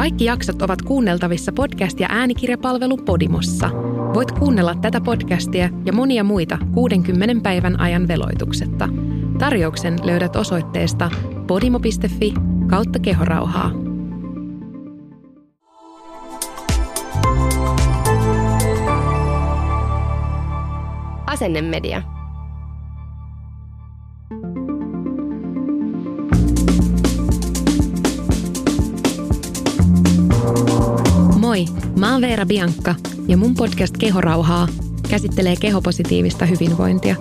Kaikki jaksot ovat kuunneltavissa podcast- ja äänikirjapalvelu Podimossa. Voit kuunnella tätä podcastia ja monia muita 60 päivän ajan veloituksetta. Tarjouksen löydät osoitteesta podimo.fi kautta kehorauhaa. Asennemedia. Moi, mä oon Veera Biankka ja mun podcast Kehorauhaa käsittelee kehopositiivista hyvinvointia.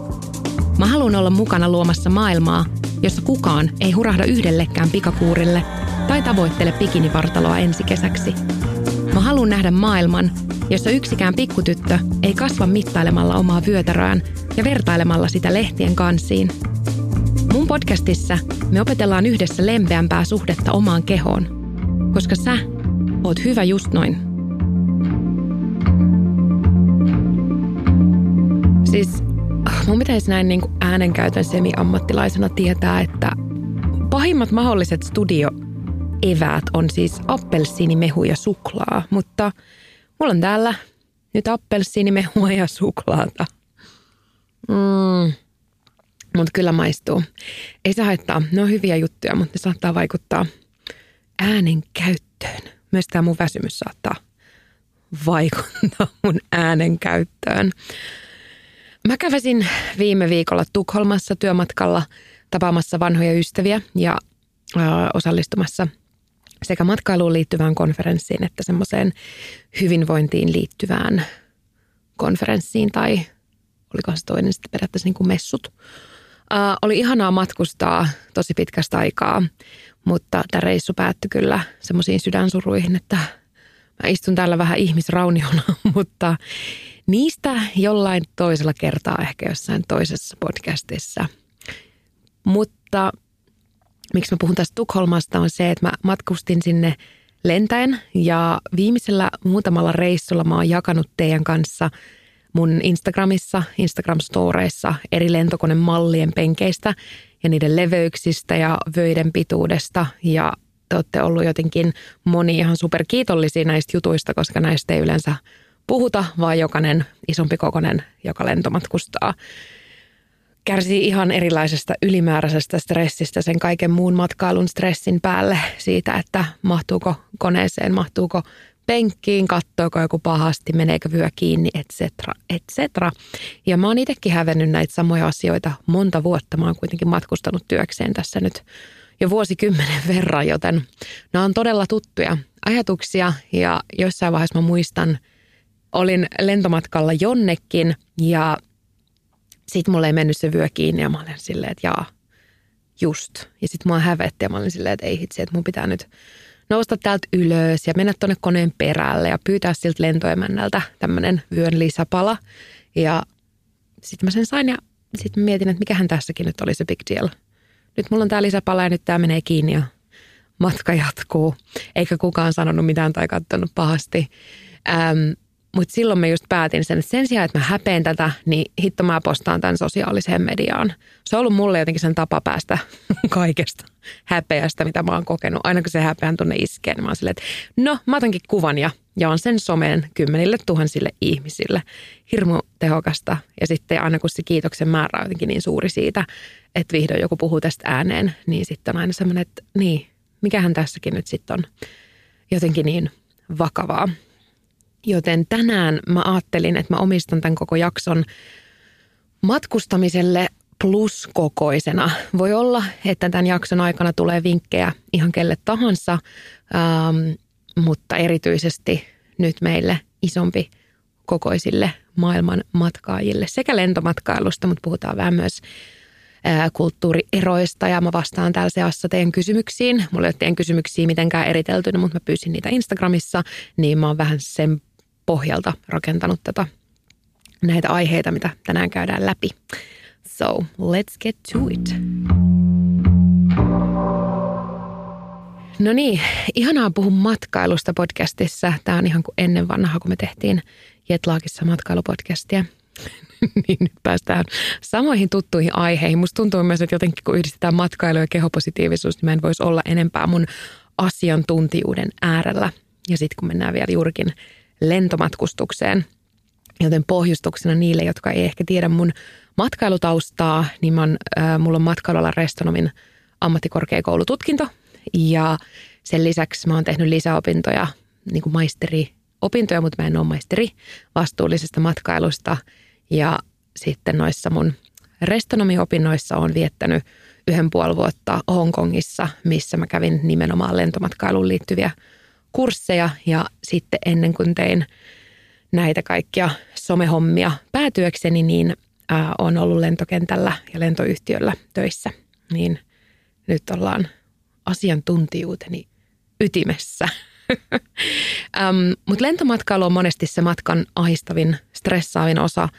Mä haluan olla mukana luomassa maailmaa, jossa kukaan ei hurahda yhdellekään pikakuurille tai tavoittele bikinivartaloa ensi kesäksi. Mä haluan nähdä maailman, jossa yksikään pikkutyttö ei kasva mittailemalla omaa vyötäröään ja vertailemalla sitä lehtien kansiin. Mun podcastissa me opetellaan yhdessä lempeämpää suhdetta omaan kehoon, koska sä oot hyvä just noin. Siis mun pitäisi näin niin kuin äänenkäytön semi-ammattilaisena tietää, että pahimmat mahdolliset studioeväät on siis appelsiinimehu ja suklaa, mutta mulla on täällä nyt appelsiinimehua ja suklaata. Mm. Mutta kyllä maistuu. Ei se haittaa. Ne on hyviä juttuja, mutta ne saattaa vaikuttaa äänen käyttöön. Myös tämä mun väsymys saattaa vaikuttaa mun äänen käyttöön. Mä käväsin viime viikolla Tukholmassa työmatkalla tapaamassa vanhoja ystäviä ja ö, osallistumassa sekä matkailuun liittyvään konferenssiin että semmoiseen hyvinvointiin liittyvään konferenssiin tai olikohan se toinen sitten periaatteessa niin kuin messut. Ö, oli ihanaa matkustaa tosi pitkästä aikaa, mutta tämä reissu päättyi kyllä semmoisiin sydänsuruihin, että mä istun täällä vähän ihmisrauniona, mutta niistä jollain toisella kertaa ehkä jossain toisessa podcastissa. Mutta miksi mä puhun tästä Tukholmasta on se, että mä matkustin sinne lentäen ja viimeisellä muutamalla reissulla mä oon jakanut teidän kanssa mun Instagramissa, Instagram-storeissa eri lentokonemallien penkeistä ja niiden leveyksistä ja vöiden pituudesta ja te olette ollut jotenkin moni ihan superkiitollisia näistä jutuista, koska näistä ei yleensä puhuta, vaan jokainen isompi kokonen, joka lentomatkustaa, kärsii ihan erilaisesta ylimääräisestä stressistä sen kaiken muun matkailun stressin päälle siitä, että mahtuuko koneeseen, mahtuuko penkkiin, kattoako joku pahasti, meneekö vyö kiinni, et cetera, et cetera. Ja mä oon itsekin hävennyt näitä samoja asioita monta vuotta. Mä oon kuitenkin matkustanut työkseen tässä nyt jo vuosikymmenen verran, joten nämä on todella tuttuja ajatuksia ja jossain vaiheessa mä muistan, olin lentomatkalla jonnekin ja sitten mulle ei mennyt se vyö kiinni ja mä olin silleen, että jaa, just. Ja sitten mua hävetti ja mä olin silleen, että ei hitsi, että mun pitää nyt nousta täältä ylös ja mennä tuonne koneen perälle ja pyytää siltä lentoemännältä tämmöinen vyön lisäpala. Ja sitten mä sen sain ja sitten mietin, että mikähän tässäkin nyt oli se big deal. Nyt mulla on tää lisäpala ja nyt tää menee kiinni ja matka jatkuu. Eikä kukaan sanonut mitään tai katsonut pahasti. Ähm, mutta silloin mä just päätin sen, että sen sijaan, että mä häpeen tätä, niin hitto mä postaan tämän sosiaaliseen mediaan. Se on ollut mulle jotenkin sen tapa päästä kaikesta häpeästä, mitä mä oon kokenut. Aina kun se häpeän tunne iskee, niin mä oon silleen, että no mä otankin kuvan ja jaan sen someen kymmenille tuhansille ihmisille. Hirmu tehokasta. Ja sitten aina kun se kiitoksen määrä on jotenkin niin suuri siitä, että vihdoin joku puhuu tästä ääneen, niin sitten on aina semmoinen, että niin, mikähän tässäkin nyt sitten on jotenkin niin vakavaa. Joten tänään mä ajattelin, että mä omistan tämän koko jakson matkustamiselle pluskokoisena. Voi olla, että tämän jakson aikana tulee vinkkejä ihan kelle tahansa, ähm, mutta erityisesti nyt meille isompi kokoisille maailman matkaajille sekä lentomatkailusta, mutta puhutaan vähän myös kulttuurieroista ja mä vastaan täällä seassa teidän kysymyksiin. Mulla ei ole teidän kysymyksiä mitenkään eriteltynä, mutta mä pyysin niitä Instagramissa, niin mä oon vähän sen pohjalta rakentanut tätä, näitä aiheita, mitä tänään käydään läpi. So, let's get to it. No niin, ihanaa puhua matkailusta podcastissa. Tämä on ihan kuin ennen vanhaa, kun me tehtiin Jetlaakissa matkailupodcastia. niin nyt päästään samoihin tuttuihin aiheihin. Musta tuntuu myös, että jotenkin kun yhdistetään matkailu ja kehopositiivisuus, niin mä en voisi olla enempää mun asiantuntijuuden äärellä. Ja sitten kun mennään vielä juurikin lentomatkustukseen, joten pohjustuksena niille, jotka ei ehkä tiedä mun matkailutaustaa, niin mä oon, äh, mulla on matkailualan restonomin ammattikorkeakoulututkinto. Ja sen lisäksi mä oon tehnyt lisäopintoja, niin kuin maisteriopintoja, mutta mä en ole maisteri vastuullisesta matkailusta. Ja sitten noissa mun restonomiopinnoissa on viettänyt yhden puoli vuotta Hongkongissa, missä mä kävin nimenomaan lentomatkailuun liittyviä kursseja ja sitten ennen kuin tein näitä kaikkia somehommia päätyökseni, niin ää, on ollut lentokentällä ja lentoyhtiöllä töissä. Niin nyt ollaan asiantuntijuuteni ytimessä. um, Mutta lentomatkailu on monesti se matkan ahistavin, stressaavin osa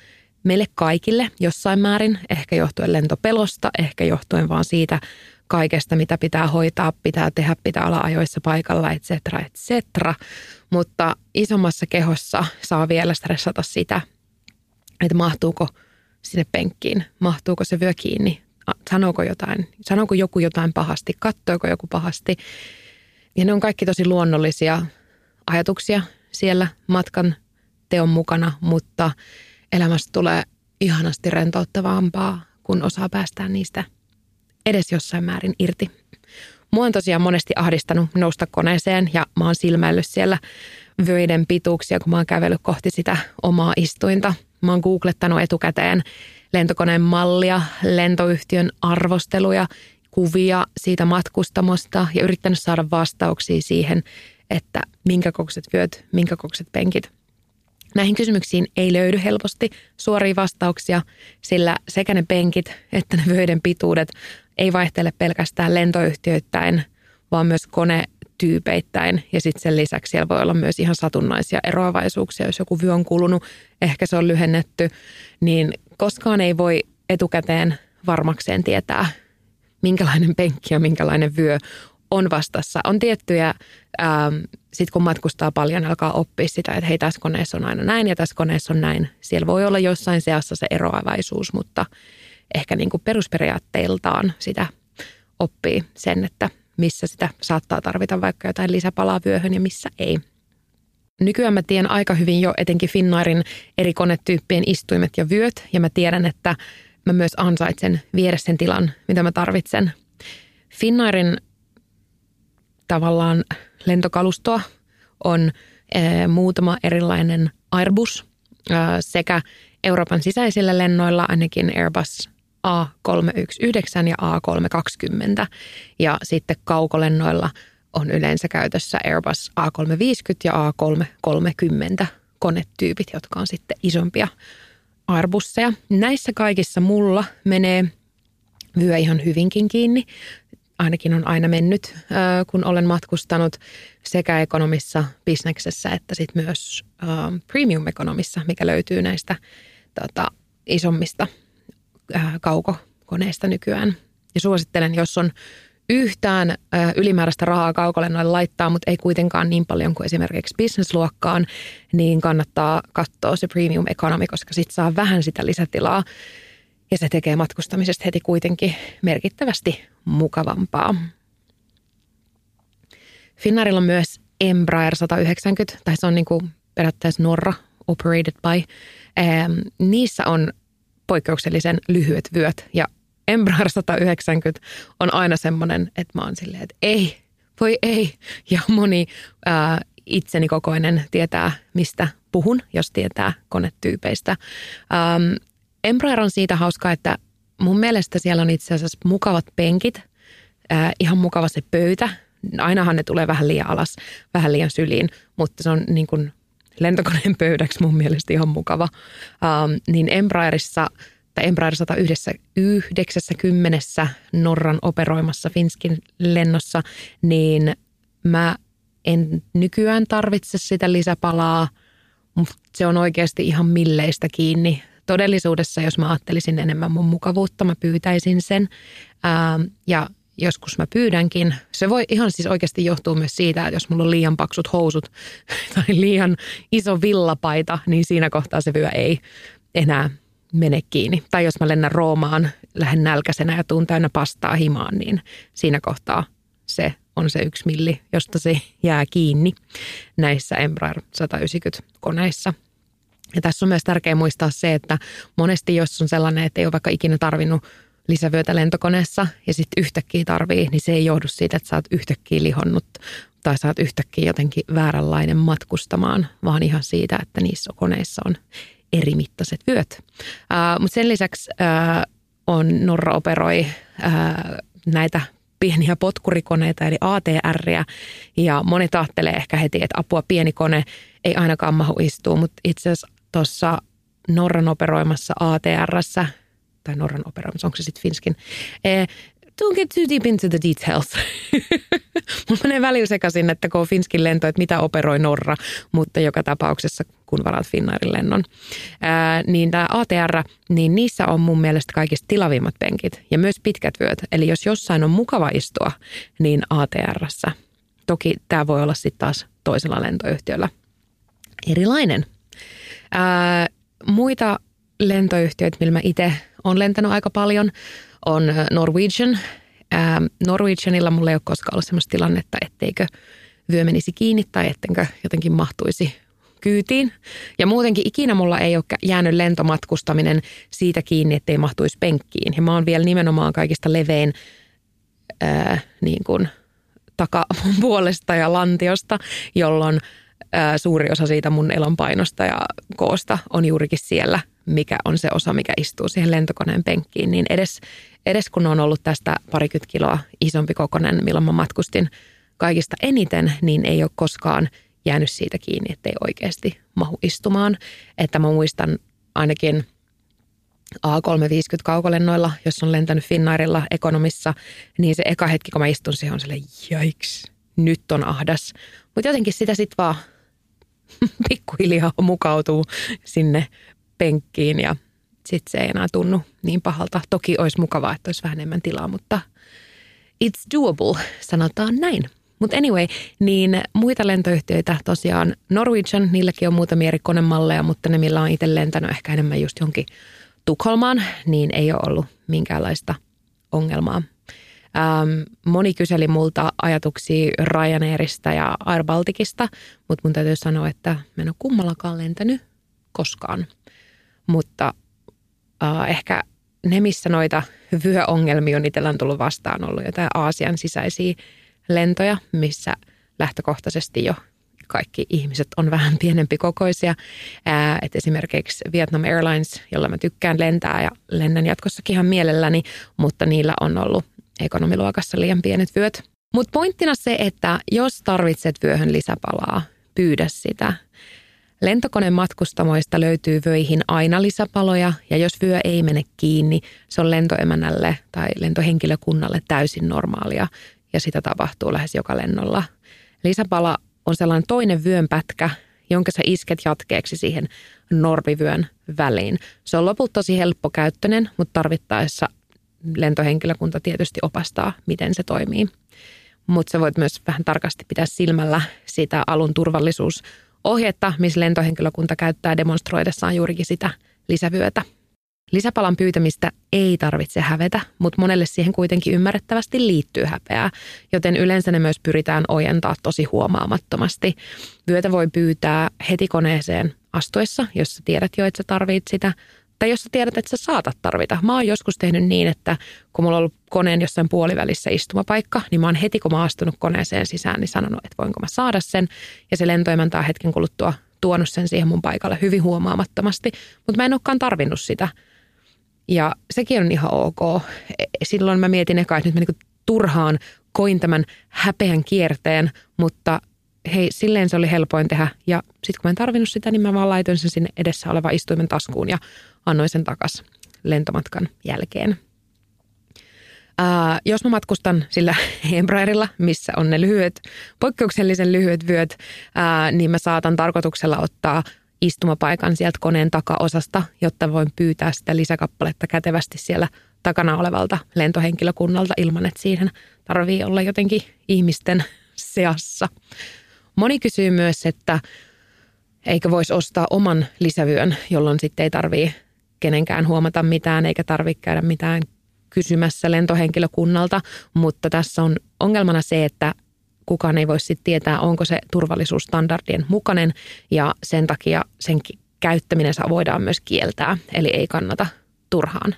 meille kaikille jossain määrin, ehkä johtuen lentopelosta, ehkä johtuen vaan siitä kaikesta, mitä pitää hoitaa, pitää tehdä, pitää olla ajoissa paikalla, et cetera, et cetera. Mutta isommassa kehossa saa vielä stressata sitä, että mahtuuko sinne penkkiin, mahtuuko se vyö kiinni, sanooko jotain, sanooko joku jotain pahasti, kattoiko joku pahasti. Ja ne on kaikki tosi luonnollisia ajatuksia siellä matkan teon mukana, mutta elämästä tulee ihanasti rentouttavampaa, kun osaa päästää niistä edes jossain määrin irti. Mua on tosiaan monesti ahdistanut nousta koneeseen ja mä oon silmäillyt siellä vöiden pituuksia, kun mä oon kävellyt kohti sitä omaa istuinta. Mä oon googlettanut etukäteen lentokoneen mallia, lentoyhtiön arvosteluja, kuvia siitä matkustamosta ja yrittänyt saada vastauksia siihen, että minkä kokoiset vyöt, minkä kokoiset penkit. Näihin kysymyksiin ei löydy helposti suoria vastauksia, sillä sekä ne penkit että ne vöiden pituudet ei vaihtele pelkästään lentoyhtiöittäin, vaan myös konetyypeittäin. Ja sitten sen lisäksi siellä voi olla myös ihan satunnaisia eroavaisuuksia, jos joku vyö on kulunut, ehkä se on lyhennetty, niin koskaan ei voi etukäteen varmakseen tietää, minkälainen penkki ja minkälainen vyö on vastassa. On tiettyjä, ähm, sitten kun matkustaa paljon, alkaa oppia sitä, että hei tässä koneessa on aina näin ja tässä koneessa on näin. Siellä voi olla jossain seassa se eroavaisuus, mutta ehkä niin kuin perusperiaatteiltaan sitä oppii sen, että missä sitä saattaa tarvita vaikka jotain lisäpalaa vyöhön ja missä ei. Nykyään mä tiedän aika hyvin jo etenkin Finnairin eri konetyyppien istuimet ja vyöt ja mä tiedän, että mä myös ansaitsen viedä sen tilan, mitä mä tarvitsen. Finnairin tavallaan lentokalustoa on e, muutama erilainen Airbus e, sekä Euroopan sisäisillä lennoilla ainakin Airbus A319 ja A320 ja sitten kaukolennoilla on yleensä käytössä Airbus A350 ja A330 konetyypit, jotka on sitten isompia Airbusseja. Näissä kaikissa mulla menee vyö ihan hyvinkin kiinni. Ainakin on aina mennyt, kun olen matkustanut sekä ekonomissa, bisneksessä että sitten myös premium-ekonomissa, mikä löytyy näistä tota, isommista kaukokoneista nykyään. Ja suosittelen, jos on yhtään ylimääräistä rahaa kaukolennoille laittaa, mutta ei kuitenkaan niin paljon kuin esimerkiksi businessluokkaan, niin kannattaa katsoa se premium economy, koska sitten saa vähän sitä lisätilaa ja se tekee matkustamisesta heti kuitenkin merkittävästi mukavampaa. Finnairilla on myös Embraer 190, tai se on niin kuin periaatteessa Norra operated by. Ähm, niissä on poikkeuksellisen lyhyet vyöt ja Embraer 190 on aina semmoinen, että mä oon silleen, että ei, voi ei. Ja moni ää, itseni kokoinen tietää, mistä puhun, jos tietää konetyypeistä. Ähm, Embraer on siitä hauska, että mun mielestä siellä on itse asiassa mukavat penkit, ää, ihan mukava se pöytä. Ainahan ne tulee vähän liian alas, vähän liian syliin, mutta se on niin kuin lentokoneen pöydäksi mun mielestä ihan mukava. Ähm, niin Embraerissa – että Embraer 190 Norran operoimassa Finskin lennossa, niin mä en nykyään tarvitse sitä lisäpalaa, mutta se on oikeasti ihan milleistä kiinni. Todellisuudessa, jos mä ajattelisin enemmän mun mukavuutta, mä pyytäisin sen. Ää, ja joskus mä pyydänkin. Se voi ihan siis oikeasti johtua myös siitä, että jos mulla on liian paksut housut tai liian iso villapaita, niin siinä kohtaa se vyö ei enää mene kiinni. Tai jos mä lennän Roomaan, lähden nälkäisenä ja tuun täynnä pastaa himaan, niin siinä kohtaa se on se yksi milli, josta se jää kiinni näissä Embraer 190 koneissa. Ja tässä on myös tärkeää muistaa se, että monesti jos on sellainen, että ei ole vaikka ikinä tarvinnut lisävyötä lentokoneessa ja sitten yhtäkkiä tarvii, niin se ei johdu siitä, että sä oot yhtäkkiä lihonnut tai sä oot yhtäkkiä jotenkin vääränlainen matkustamaan, vaan ihan siitä, että niissä koneissa on eri mittaiset vyöt. Mutta sen lisäksi uh, on Norra operoi uh, näitä pieniä potkurikoneita eli ATR. Ja monet ajattelee ehkä heti, että apua pieni kone ei ainakaan mahu istua, mutta itse asiassa tuossa Norran operoimassa ATRssä, tai Norran operoimassa, onko se sitten Finskin, eh, don't get too deep into the details. Mulla menee välillä sekaisin, että kun on Finskin lento, että mitä operoi Norra, mutta joka tapauksessa kun varaat Finnairin lennon. Ää, niin tämä ATR, niin niissä on mun mielestä kaikista tilavimmat penkit ja myös pitkät vyöt. Eli jos jossain on mukava istua, niin ATRssä. Toki tämä voi olla sitten taas toisella lentoyhtiöllä erilainen. Ää, muita lentoyhtiöitä, millä mä itse olen lentänyt aika paljon, on Norwegian. Ää, Norwegianilla mulla ei ole koskaan ollut sellaista tilannetta, etteikö vyö menisi kiinni tai ettenkö jotenkin mahtuisi kyytiin. Ja muutenkin ikinä mulla ei ole jäänyt lentomatkustaminen siitä kiinni, ettei mahtuisi penkkiin. Ja mä oon vielä nimenomaan kaikista levein ää, niin kuin takapuolesta ja lantiosta, jolloin ää, suuri osa siitä mun elonpainosta ja koosta on juurikin siellä, mikä on se osa, mikä istuu siihen lentokoneen penkkiin. Niin edes, edes kun on ollut tästä parikymmentä kiloa isompi kokonen, milloin mä matkustin kaikista eniten, niin ei ole koskaan – jäänyt siitä kiinni, ettei oikeasti mahu istumaan. Että mä muistan ainakin A350 kaukolennoilla, jos on lentänyt Finnairilla ekonomissa, niin se eka hetki, kun mä istun siihen, on silleen, jaiks, nyt on ahdas. Mutta jotenkin sitä sitten vaan pikkuhiljaa mukautuu sinne penkkiin ja sitten se ei enää tunnu niin pahalta. Toki olisi mukavaa, että olisi vähän enemmän tilaa, mutta it's doable, sanotaan näin. Mutta anyway, niin muita lentoyhtiöitä tosiaan Norwegian, niilläkin on muutamia eri konemalleja, mutta ne millä on itse lentänyt ehkä enemmän just jonkin Tukholmaan, niin ei ole ollut minkäänlaista ongelmaa. Ähm, moni kyseli multa ajatuksia Ryanairista ja Air Balticista, mutta mun täytyy sanoa, että mä en ole kummallakaan lentänyt koskaan. Mutta äh, ehkä ne, missä noita vyöongelmia on itsellä on tullut vastaan ollut jotain Aasian sisäisiä lentoja, missä lähtökohtaisesti jo kaikki ihmiset on vähän pienempi kokoisia. Ää, et esimerkiksi Vietnam Airlines, jolla mä tykkään lentää ja lennän jatkossakin ihan mielelläni, mutta niillä on ollut ekonomiluokassa liian pienet vyöt. Mutta pointtina se, että jos tarvitset vyöhön lisäpalaa, pyydä sitä. Lentokoneen matkustamoista löytyy vöihin aina lisäpaloja ja jos vyö ei mene kiinni, se on lentoemännälle tai lentohenkilökunnalle täysin normaalia ja sitä tapahtuu lähes joka lennolla. Lisäpala on sellainen toinen vyönpätkä, jonka sä isket jatkeeksi siihen normivyön väliin. Se on lopulta tosi helppokäyttöinen, mutta tarvittaessa lentohenkilökunta tietysti opastaa, miten se toimii. Mutta sä voit myös vähän tarkasti pitää silmällä sitä alun turvallisuusohjetta, missä lentohenkilökunta käyttää demonstroidessaan juurikin sitä lisävyötä. Lisäpalan pyytämistä ei tarvitse hävetä, mutta monelle siihen kuitenkin ymmärrettävästi liittyy häpeää, joten yleensä ne myös pyritään ojentaa tosi huomaamattomasti. Vyötä voi pyytää heti koneeseen astuessa, jos sä tiedät jo, että sä tarvit sitä, tai jos sä tiedät, että sä saatat tarvita. Mä oon joskus tehnyt niin, että kun mulla on ollut koneen jossain puolivälissä istumapaikka, niin mä oon heti kun mä astunut koneeseen sisään, niin sanonut, että voinko mä saada sen. Ja se lentoimäntä on hetken kuluttua tuonut sen siihen mun paikalle hyvin huomaamattomasti, mutta mä en olekaan tarvinnut sitä – ja sekin on ihan ok. E, silloin mä mietin eka, että nyt mä niinku turhaan koin tämän häpeän kierteen, mutta hei, silleen se oli helpoin tehdä. Ja sitten kun mä en tarvinnut sitä, niin mä vaan laitoin sen sinne edessä oleva istuimen taskuun ja annoin sen takas lentomatkan jälkeen. Ää, jos mä matkustan sillä Embraerilla, missä on ne lyhyet, poikkeuksellisen lyhyet vyöt, ää, niin mä saatan tarkoituksella ottaa – istumapaikan sieltä koneen takaosasta, jotta voin pyytää sitä lisäkappaletta kätevästi siellä takana olevalta lentohenkilökunnalta ilman, että siihen tarvii olla jotenkin ihmisten seassa. Moni kysyy myös, että eikö voisi ostaa oman lisävyön, jolloin sitten ei tarvii kenenkään huomata mitään eikä tarvitse käydä mitään kysymässä lentohenkilökunnalta, mutta tässä on ongelmana se, että kukaan ei voi sitten tietää, onko se turvallisuusstandardien mukainen. Ja sen takia sen käyttäminen voidaan myös kieltää, eli ei kannata turhaan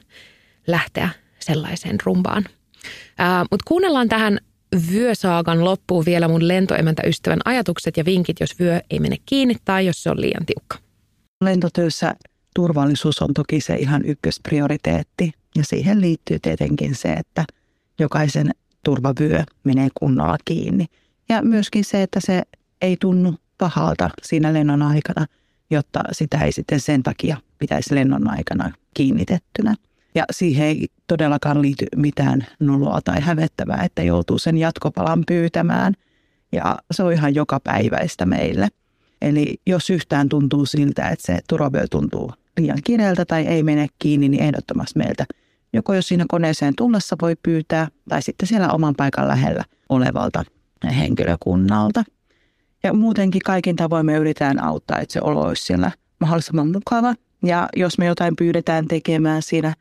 lähteä sellaiseen rumbaan. Mutta kuunnellaan tähän vyösaakan loppuun vielä mun lentoemäntäystävän ajatukset ja vinkit, jos vyö ei mene kiinni tai jos se on liian tiukka. Lentotyössä turvallisuus on toki se ihan ykkösprioriteetti ja siihen liittyy tietenkin se, että jokaisen turvavyö menee kunnolla kiinni. Ja myöskin se, että se ei tunnu pahalta siinä lennon aikana, jotta sitä ei sitten sen takia pitäisi lennon aikana kiinnitettynä. Ja siihen ei todellakaan liity mitään noloa tai hävettävää, että joutuu sen jatkopalan pyytämään. Ja se on ihan joka päiväistä meille. Eli jos yhtään tuntuu siltä, että se turvavyö tuntuu liian kireältä tai ei mene kiinni, niin ehdottomasti meiltä joko jos siinä koneeseen tullessa voi pyytää tai sitten siellä oman paikan lähellä olevalta henkilökunnalta. Ja muutenkin kaikin tavoin me yritetään auttaa, että se olo olisi siellä mahdollisimman mukava. Ja jos me jotain pyydetään tekemään siinä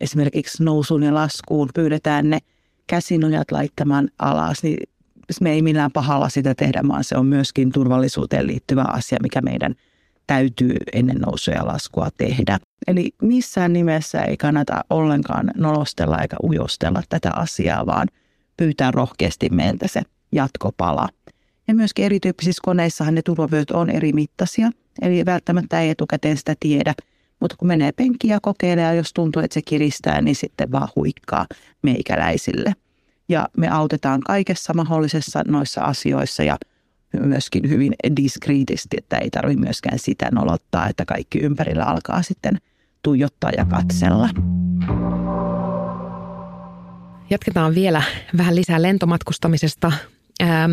esimerkiksi nousuun ja laskuun, pyydetään ne käsinojat laittamaan alas, niin me ei millään pahalla sitä tehdä, vaan se on myöskin turvallisuuteen liittyvä asia, mikä meidän täytyy ennen nousua ja laskua tehdä. Eli missään nimessä ei kannata ollenkaan nolostella eikä ujostella tätä asiaa, vaan pyytää rohkeasti meiltä se jatkopala. Ja myöskin erityyppisissä koneissahan ne turvavyöt on eri mittaisia, eli välttämättä ei etukäteen sitä tiedä – mutta kun menee penkkiä kokeilemaan ja jos tuntuu, että se kiristää, niin sitten vaan huikkaa meikäläisille. Ja me autetaan kaikessa mahdollisessa noissa asioissa ja myöskin hyvin diskriitisti, että ei tarvitse myöskään sitä nolottaa, että kaikki ympärillä alkaa sitten tuijottaa ja katsella. Jatketaan vielä vähän lisää lentomatkustamisesta. Ähm,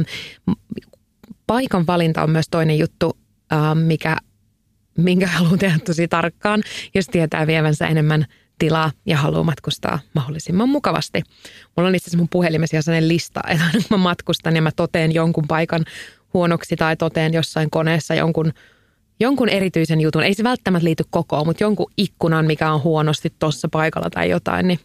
paikan valinta on myös toinen juttu, ähm, mikä minkä haluaa tehdä tosi tarkkaan, jos tietää vievänsä enemmän tilaa ja haluaa matkustaa mahdollisimman mukavasti. Mulla on itse asiassa mun puhelimessa sellainen lista, että aina kun mä matkustan ja mä toteen jonkun paikan huonoksi tai toteen jossain koneessa jonkun, jonkun erityisen jutun. Ei se välttämättä liity kokoon, mutta jonkun ikkunan, mikä on huonosti tuossa paikalla tai jotain, niin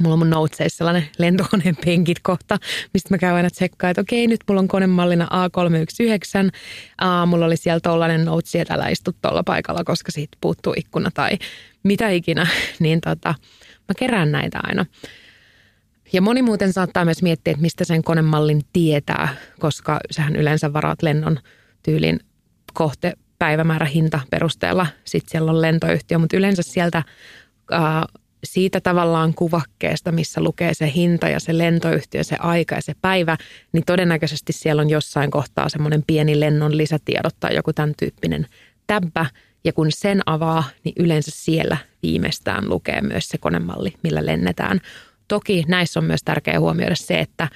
Mulla on mun noutseissa sellainen lentokoneen penkit kohta, mistä mä käyn aina tsekkaan, että okei, nyt mulla on konemallina A319. Aa, mulla oli siellä tollainen noutsi, että älä istu tuolla paikalla, koska siitä puuttuu ikkuna tai mitä ikinä. Niin tota, mä kerään näitä aina. Ja moni muuten saattaa myös miettiä, että mistä sen konemallin tietää, koska sehän yleensä varaat lennon tyylin kohte päivämäärä hinta perusteella. Sitten siellä on lentoyhtiö, mutta yleensä sieltä siitä tavallaan kuvakkeesta, missä lukee se hinta ja se lentoyhtiö, se aika ja se päivä, niin todennäköisesti siellä on jossain kohtaa semmoinen pieni lennon lisätiedot tai joku tämän tyyppinen täbbä. Ja kun sen avaa, niin yleensä siellä viimeistään lukee myös se konemalli, millä lennetään. Toki näissä on myös tärkeää huomioida se, että,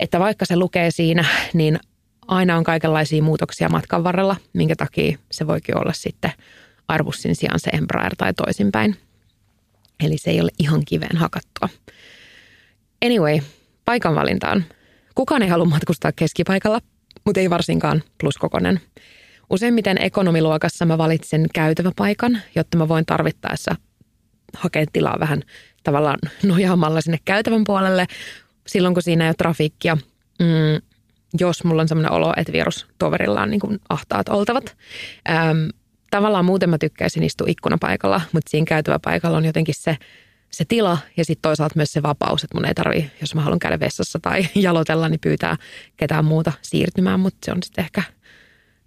että vaikka se lukee siinä, niin aina on kaikenlaisia muutoksia matkan varrella, minkä takia se voikin olla sitten Arbusin sijaan se Embraer tai toisinpäin. Eli se ei ole ihan kiveen hakattua. Anyway, paikanvalintaan. Kukaan ei halua matkustaa keskipaikalla, mutta ei varsinkaan pluskokonen. Useimmiten ekonomiluokassa mä valitsen käytäväpaikan, jotta mä voin tarvittaessa hakea tilaa vähän tavallaan nojaamalla sinne käytävän puolelle silloin, kun siinä ei ole trafiikkia. Mm, jos mulla on sellainen olo, että virustoverilla on niin ahtaat oltavat. Ähm, tavallaan muuten mä tykkäisin istua ikkunapaikalla, mutta siinä käytävä paikalla on jotenkin se, se tila ja sitten toisaalta myös se vapaus, että mun ei tarvi, jos mä haluan käydä vessassa tai jalotella, niin pyytää ketään muuta siirtymään, mutta se on sitten ehkä,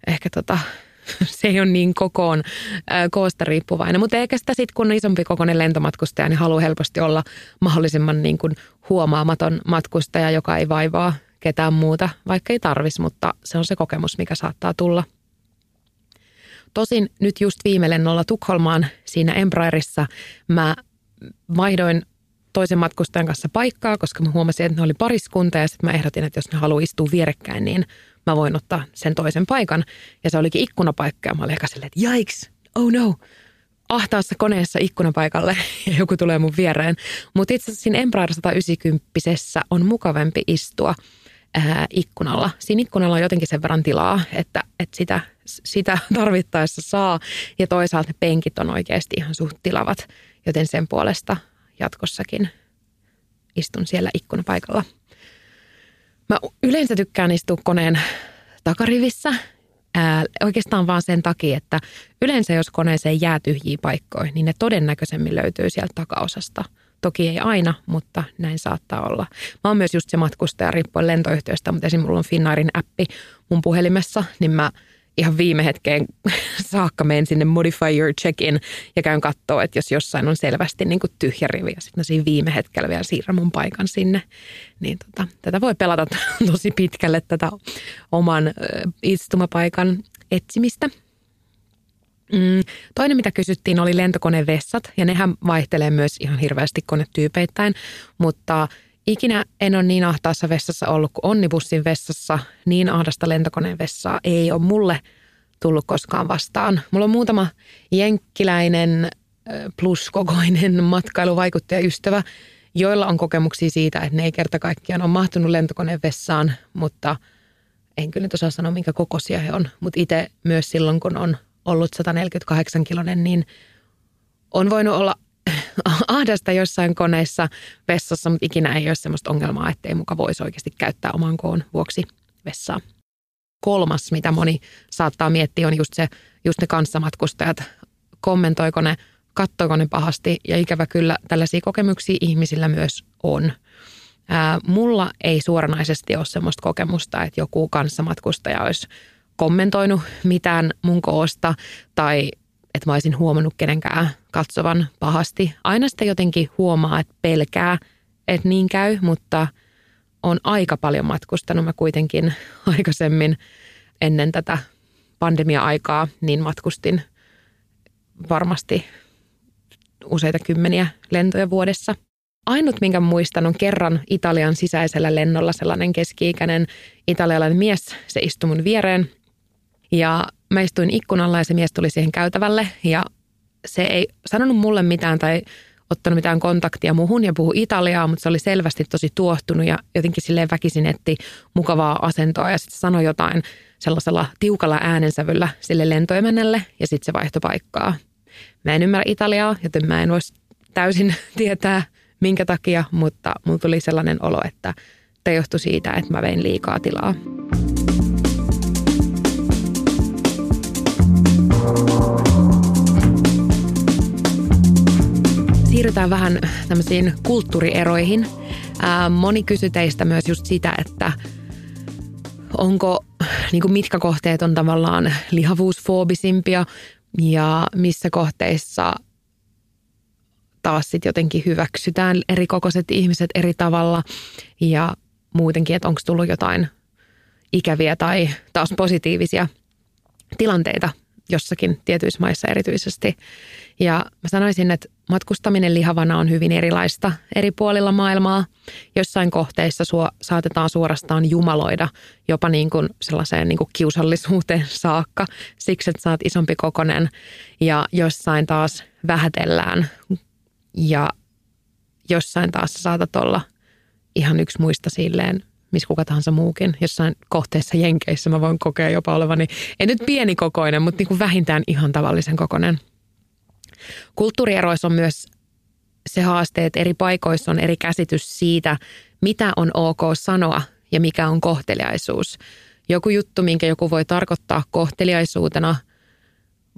ehkä tota, se ei ole niin kokoon ää, koosta riippuvainen. Mutta ehkä sitä sitten, kun on isompi kokoinen lentomatkustaja, niin haluaa helposti olla mahdollisimman niin kuin huomaamaton matkustaja, joka ei vaivaa ketään muuta, vaikka ei tarvis, mutta se on se kokemus, mikä saattaa tulla – Tosin nyt just viime lennolla Tukholmaan siinä Embraerissa mä vaihdoin toisen matkustajan kanssa paikkaa, koska mä huomasin, että ne oli pariskunta ja sitten mä ehdotin, että jos ne haluaa istua vierekkäin, niin mä voin ottaa sen toisen paikan. Ja se olikin ikkunapaikka ja mä olin silleen, että jaiks, oh no, ahtaassa koneessa ikkunapaikalle ja joku tulee mun viereen. Mutta itse asiassa siinä Embraer 190 on mukavampi istua ää, ikkunalla. Siinä ikkunalla on jotenkin sen verran tilaa, että, että sitä, sitä tarvittaessa saa. Ja toisaalta ne penkit on oikeasti ihan suht tilavat, joten sen puolesta jatkossakin istun siellä ikkunapaikalla. Mä yleensä tykkään istua koneen takarivissä ää, oikeastaan vaan sen takia, että yleensä jos koneeseen jää tyhjiä paikkoja, niin ne todennäköisemmin löytyy sieltä takaosasta. Toki ei aina, mutta näin saattaa olla. Mä oon myös just se matkustaja riippuen lentoyhtiöstä, mutta esimerkiksi mulla on Finnairin appi mun puhelimessa, niin mä – ihan viime hetkeen saakka menen sinne Modify Your Check-in ja käyn katsoa, että jos jossain on selvästi niin kuin tyhjä rivi ja sitten siinä viime hetkellä vielä siirrän mun paikan sinne. Niin tota, tätä voi pelata tosi pitkälle tätä oman istumapaikan etsimistä. Mm, toinen, mitä kysyttiin, oli lentokonevessat ja nehän vaihtelee myös ihan hirveästi konetyypeittäin, mutta Ikinä en ole niin ahtaassa vessassa ollut kuin onnibussin vessassa. Niin ahdasta lentokoneen vessaa ei ole mulle tullut koskaan vastaan. Mulla on muutama jenkkiläinen pluskokoinen matkailuvaikuttajaystävä, joilla on kokemuksia siitä, että ne ei kerta kaikkiaan ole mahtunut lentokoneen vessaan, mutta en kyllä nyt osaa sanoa, minkä kokoisia he on. Mutta itse myös silloin, kun on ollut 148 kilonen, niin on voinut olla ahdasta jossain koneessa vessassa, mutta ikinä ei ole sellaista ongelmaa, ettei muka voisi oikeasti käyttää oman koon vuoksi vessaa. Kolmas, mitä moni saattaa miettiä, on just se, just ne kanssamatkustajat. Kommentoiko ne, kattoiko ne pahasti ja ikävä kyllä tällaisia kokemuksia ihmisillä myös on. Ää, mulla ei suoranaisesti ole sellaista kokemusta, että joku kanssamatkustaja olisi kommentoinut mitään mun koosta tai että mä olisin huomannut kenenkään katsovan pahasti. Aina sitä jotenkin huomaa, että pelkää, että niin käy, mutta on aika paljon matkustanut. Mä kuitenkin aikaisemmin ennen tätä pandemia-aikaa, niin matkustin varmasti useita kymmeniä lentoja vuodessa. Ainut, minkä muistan, on kerran Italian sisäisellä lennolla sellainen keski-ikäinen italialainen mies. Se istui mun viereen ja mä istuin ikkunalla ja se mies tuli siihen käytävälle ja se ei sanonut mulle mitään tai ottanut mitään kontaktia muhun ja puhui italiaa, mutta se oli selvästi tosi tuohtunut ja jotenkin silleen väkisin etti mukavaa asentoa ja sitten sanoi jotain sellaisella tiukalla äänensävyllä sille lentoemännälle ja sitten se vaihtoi paikkaa. Mä en ymmärrä italiaa, joten mä en voisi täysin tietää minkä takia, mutta mulla tuli sellainen olo, että tämä johtui siitä, että mä vein liikaa tilaa. Siirrytään vähän tämmöisiin kulttuurieroihin. Ää, moni kysyi teistä myös just sitä, että onko, niin kuin mitkä kohteet on tavallaan lihavuusfoobisimpia ja missä kohteissa taas sitten jotenkin hyväksytään eri kokoiset ihmiset eri tavalla ja muutenkin, että onko tullut jotain ikäviä tai taas positiivisia tilanteita jossakin tietyissä maissa erityisesti. Ja mä sanoisin, että matkustaminen lihavana on hyvin erilaista eri puolilla maailmaa. Jossain kohteissa suo, saatetaan suorastaan jumaloida jopa niin kuin sellaiseen niin kuin kiusallisuuteen saakka siksi, että oot isompi kokonen. Ja jossain taas vähätellään ja jossain taas saatat olla ihan yksi muista silleen missä kuka tahansa muukin. Jossain kohteessa Jenkeissä mä voin kokea jopa olevani, ei nyt pieni kokoinen, mutta niin kuin vähintään ihan tavallisen kokoinen. Kulttuurieroissa on myös se haaste, että eri paikoissa on eri käsitys siitä, mitä on ok sanoa ja mikä on kohteliaisuus. Joku juttu, minkä joku voi tarkoittaa kohteliaisuutena,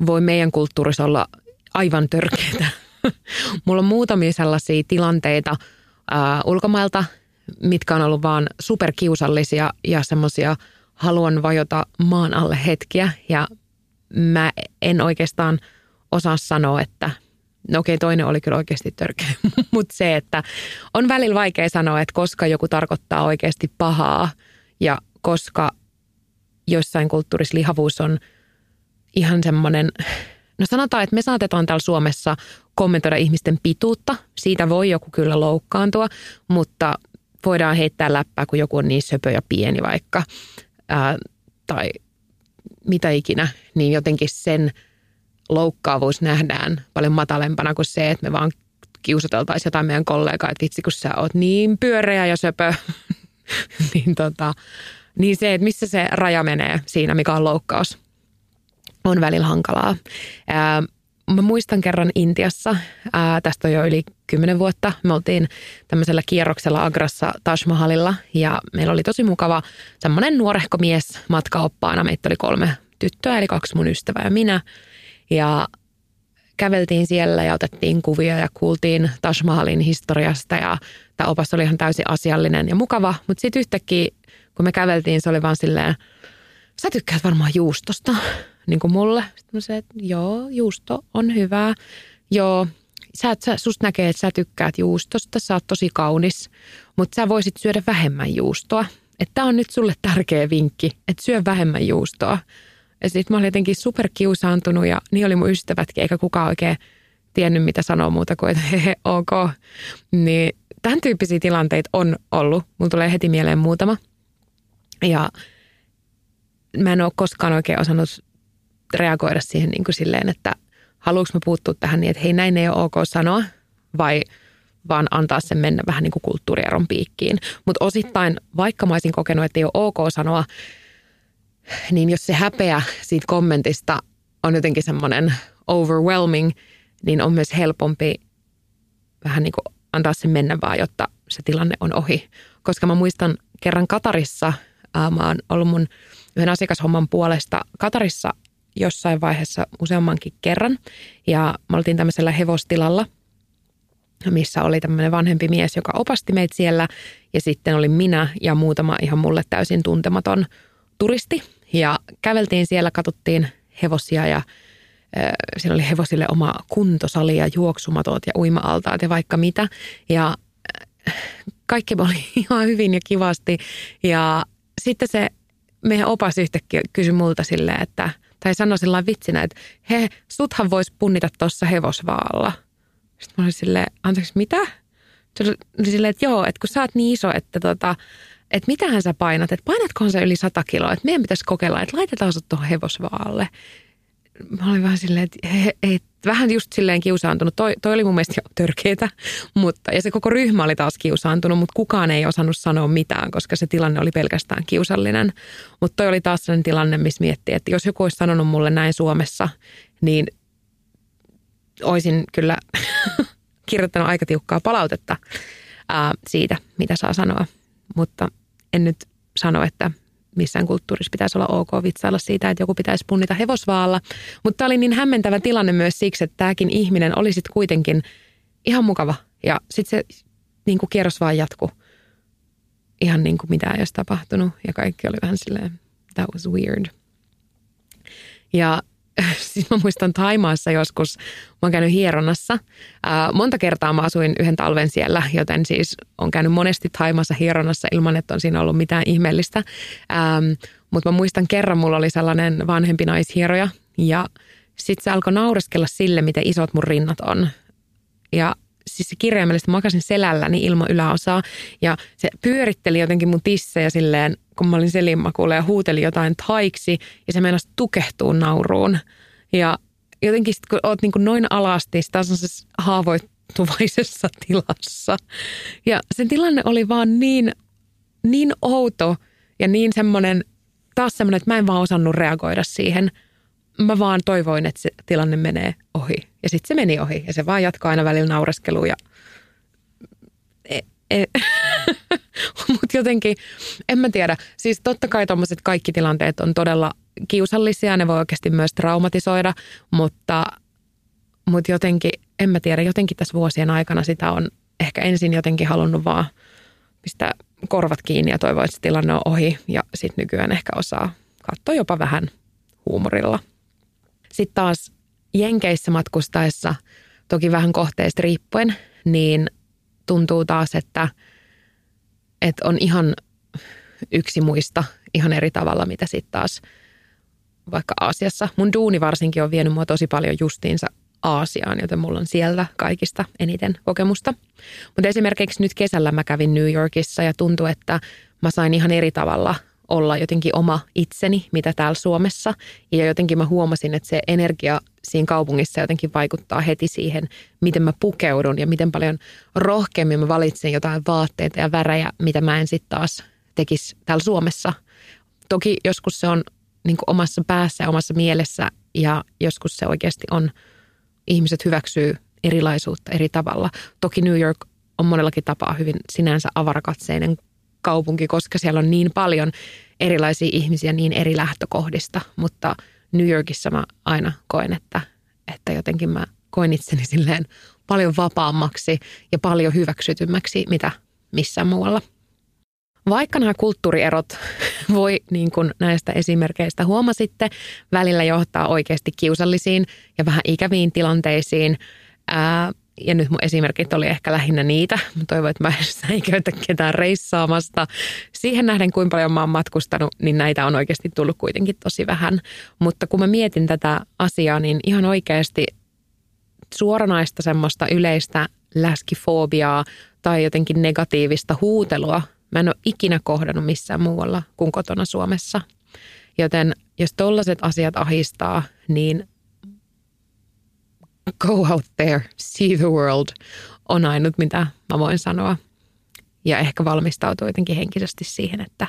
voi meidän kulttuurissa olla aivan törkeitä. Mulla on muutamia sellaisia tilanteita ää, ulkomailta, mitkä on ollut vaan superkiusallisia ja semmoisia haluan vajota maan alle hetkiä. Ja mä en oikeastaan osaa sanoa, että no okei, toinen oli kyllä oikeasti törkeä, mutta se, että on välillä vaikea sanoa, että koska joku tarkoittaa oikeasti pahaa ja koska jossain kulttuurissa lihavuus on ihan semmoinen, no sanotaan, että me saatetaan täällä Suomessa kommentoida ihmisten pituutta. Siitä voi joku kyllä loukkaantua, mutta voidaan heittää läppää, kun joku on niin söpö ja pieni vaikka, ää, tai mitä ikinä, niin jotenkin sen loukkaavuus nähdään paljon matalempana kuin se, että me vaan kiusateltaisiin jotain meidän kollegaa, että vitsi kun sä oot niin pyöreä ja söpö, niin, tota, niin se, että missä se raja menee siinä, mikä on loukkaus, on välillä hankalaa. Ää, mä muistan kerran Intiassa, ää, tästä on jo yli kymmenen vuotta, me oltiin tämmöisellä kierroksella Agrassa Taj Mahalilla ja meillä oli tosi mukava semmoinen nuorehko mies matkaoppaana. Meitä oli kolme tyttöä, eli kaksi mun ystävää ja minä. Ja käveltiin siellä ja otettiin kuvia ja kuultiin Taj Mahalin historiasta ja tämä opas oli ihan täysin asiallinen ja mukava. Mutta sitten yhtäkkiä, kun me käveltiin, se oli vaan silleen, sä tykkäät varmaan juustosta niin kuin mulle. Sitten mä että joo, juusto on hyvää. Joo, sä, sä, susta näkee, että sä tykkäät juustosta, sä oot tosi kaunis, mutta sä voisit syödä vähemmän juustoa. Että on nyt sulle tärkeä vinkki, että syö vähemmän juustoa. Ja sitten mä olin jotenkin superkiusaantunut ja niin oli mun ystävätkin, eikä kukaan oikein tiennyt, mitä sanoa muuta kuin, että hehe, ok. Niin tämän tyyppisiä tilanteita on ollut. Mulla tulee heti mieleen muutama. Ja mä en ole koskaan oikein osannut reagoida siihen niin kuin silleen, että haluanko mä puuttua tähän niin, että hei näin ei ole ok sanoa vai vaan antaa sen mennä vähän niin kuin kulttuurieron piikkiin. Mutta osittain, vaikka mä olisin kokenut, että ei ole ok sanoa, niin jos se häpeä siitä kommentista on jotenkin semmoinen overwhelming, niin on myös helpompi vähän niin kuin antaa sen mennä vaan, jotta se tilanne on ohi. Koska mä muistan kerran Katarissa, ää, mä oon ollut mun yhden asiakashomman puolesta Katarissa jossain vaiheessa useammankin kerran. Ja me oltiin tämmöisellä hevostilalla, missä oli tämmöinen vanhempi mies, joka opasti meitä siellä. Ja sitten oli minä ja muutama ihan mulle täysin tuntematon turisti. Ja käveltiin siellä, katsottiin hevosia ja siellä oli hevosille oma kuntosali ja juoksumatot ja uima-altaat ja vaikka mitä. Ja kaikki oli ihan hyvin ja kivasti. Ja sitten se meidän opas yhtäkkiä kysyi multa silleen, että – tai sanoi sillä vitsinä, että he, suthan vois punnita tuossa hevosvaalla. Sitten mä olin silleen, anteeksi, mitä? Se oli silleen, että joo, että kun sä oot niin iso, että tota, että mitähän sä painat, että painatkohan sä yli 100 kiloa, että meidän pitäisi kokeilla, että laitetaan sut tuohon hevosvaalle mä olin vähän silleen, että he, he, vähän just silleen kiusaantunut. Toi, toi oli mun mielestä jo törkeetä, mutta, ja se koko ryhmä oli taas kiusaantunut, mutta kukaan ei osannut sanoa mitään, koska se tilanne oli pelkästään kiusallinen. Mutta toi oli taas sellainen tilanne, missä miettii, että jos joku olisi sanonut mulle näin Suomessa, niin olisin kyllä kirjoittanut aika tiukkaa palautetta ää, siitä, mitä saa sanoa. Mutta en nyt sano, että missään kulttuurissa pitäisi olla ok vitsailla siitä, että joku pitäisi punnita hevosvaalla. Mutta tämä oli niin hämmentävä tilanne myös siksi, että tämäkin ihminen oli sitten kuitenkin ihan mukava. Ja sitten se niin kuin kierros vaan jatkuu. Ihan niin kuin mitään ei olisi tapahtunut. Ja kaikki oli vähän silleen, that was weird. Ja siis mä muistan Taimaassa joskus, mä oon käynyt hieronnassa. Ää, monta kertaa mä asuin yhden talven siellä, joten siis on käynyt monesti Taimaassa hieronnassa ilman, että on siinä ollut mitään ihmeellistä. Mutta mä muistan kerran, mulla oli sellainen vanhempi naishieroja ja sitten se alkoi naureskella sille, miten isot mun rinnat on. Ja siis se kirjaimellisesti makasin selälläni ilman yläosaa ja se pyöritteli jotenkin mun tissejä silleen, kun mä olin selimmakuulla ja huuteli jotain taiksi ja se meinasi tukehtuu nauruun. Ja jotenkin sit, kun oot niin kuin noin alasti, sitä on haavoittuvaisessa tilassa. Ja se tilanne oli vaan niin, niin outo ja niin semmoinen, taas semmoinen, että mä en vaan osannut reagoida siihen – mä vaan toivoin, että se tilanne menee ohi. Ja sitten se meni ohi ja se vaan jatkoi aina välillä naureskelua ja e, e. Mutta jotenkin, en mä tiedä. Siis totta kai tuommoiset kaikki tilanteet on todella kiusallisia, ne voi oikeasti myös traumatisoida, mutta, mutta jotenkin, en mä tiedä, jotenkin tässä vuosien aikana sitä on ehkä ensin jotenkin halunnut vaan pistää korvat kiinni ja toivoa, että se tilanne on ohi ja sitten nykyään ehkä osaa katsoa jopa vähän huumorilla. Sitten taas Jenkeissä matkustaessa, toki vähän kohteesta riippuen, niin tuntuu taas, että, että on ihan yksi muista ihan eri tavalla, mitä sitten taas vaikka Aasiassa. Mun duuni varsinkin on vienyt mua tosi paljon justiinsa Aasiaan, joten mulla on sieltä kaikista eniten kokemusta. Mutta esimerkiksi nyt kesällä mä kävin New Yorkissa ja tuntui, että mä sain ihan eri tavalla – olla jotenkin oma itseni, mitä täällä Suomessa. Ja jotenkin mä huomasin, että se energia siinä kaupungissa jotenkin vaikuttaa heti siihen, miten mä pukeudun ja miten paljon rohkeammin mä valitsen jotain vaatteita ja värejä, mitä mä en sitten taas tekisi täällä Suomessa. Toki joskus se on niin omassa päässä ja omassa mielessä ja joskus se oikeasti on, ihmiset hyväksyy erilaisuutta eri tavalla. Toki New York on monellakin tapaa hyvin sinänsä avarakatseinen kaupunki, koska siellä on niin paljon erilaisia ihmisiä niin eri lähtökohdista, mutta New Yorkissa mä aina koen, että, että jotenkin mä koin itseni silleen paljon vapaammaksi ja paljon hyväksytymmäksi, mitä missään muualla. Vaikka nämä kulttuurierot voi niin kuin näistä esimerkkeistä huomasitte, välillä johtaa oikeasti kiusallisiin ja vähän ikäviin tilanteisiin. Ää, ja nyt mun esimerkit oli ehkä lähinnä niitä. Mä toivon, että mä en käytä ketään reissaamasta. Siihen nähden, kuinka paljon mä oon matkustanut, niin näitä on oikeasti tullut kuitenkin tosi vähän. Mutta kun mä mietin tätä asiaa, niin ihan oikeasti suoranaista semmoista yleistä läskifobiaa tai jotenkin negatiivista huutelua mä en ole ikinä kohdannut missään muualla kuin kotona Suomessa. Joten jos tollaiset asiat ahistaa, niin go out there, see the world on ainut, mitä mä voin sanoa. Ja ehkä valmistautuu jotenkin henkisesti siihen, että,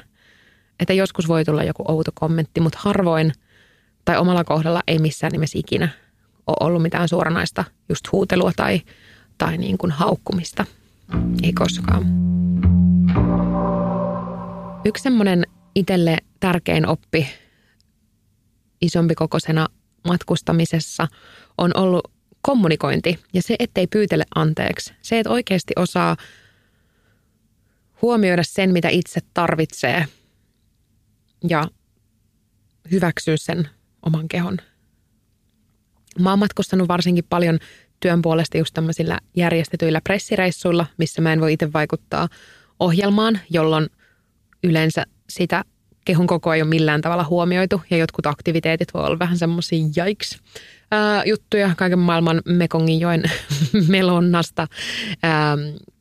että joskus voi tulla joku outo kommentti, mutta harvoin tai omalla kohdalla ei missään nimessä ikinä ole ollut mitään suoranaista just huutelua tai, tai niin kuin haukkumista. Ei koskaan. Yksi semmoinen itselle tärkein oppi isompi kokoisena matkustamisessa on ollut kommunikointi ja se, ettei pyytele anteeksi. Se, että oikeasti osaa huomioida sen, mitä itse tarvitsee ja hyväksyä sen oman kehon. Mä oon matkustanut varsinkin paljon työn puolesta just tämmöisillä järjestetyillä pressireissuilla, missä mä en voi itse vaikuttaa ohjelmaan, jolloin yleensä sitä kehon kokoa ei ole millään tavalla huomioitu ja jotkut aktiviteetit voi olla vähän semmoisia jaiks juttuja kaiken maailman Mekonginjoen melonnasta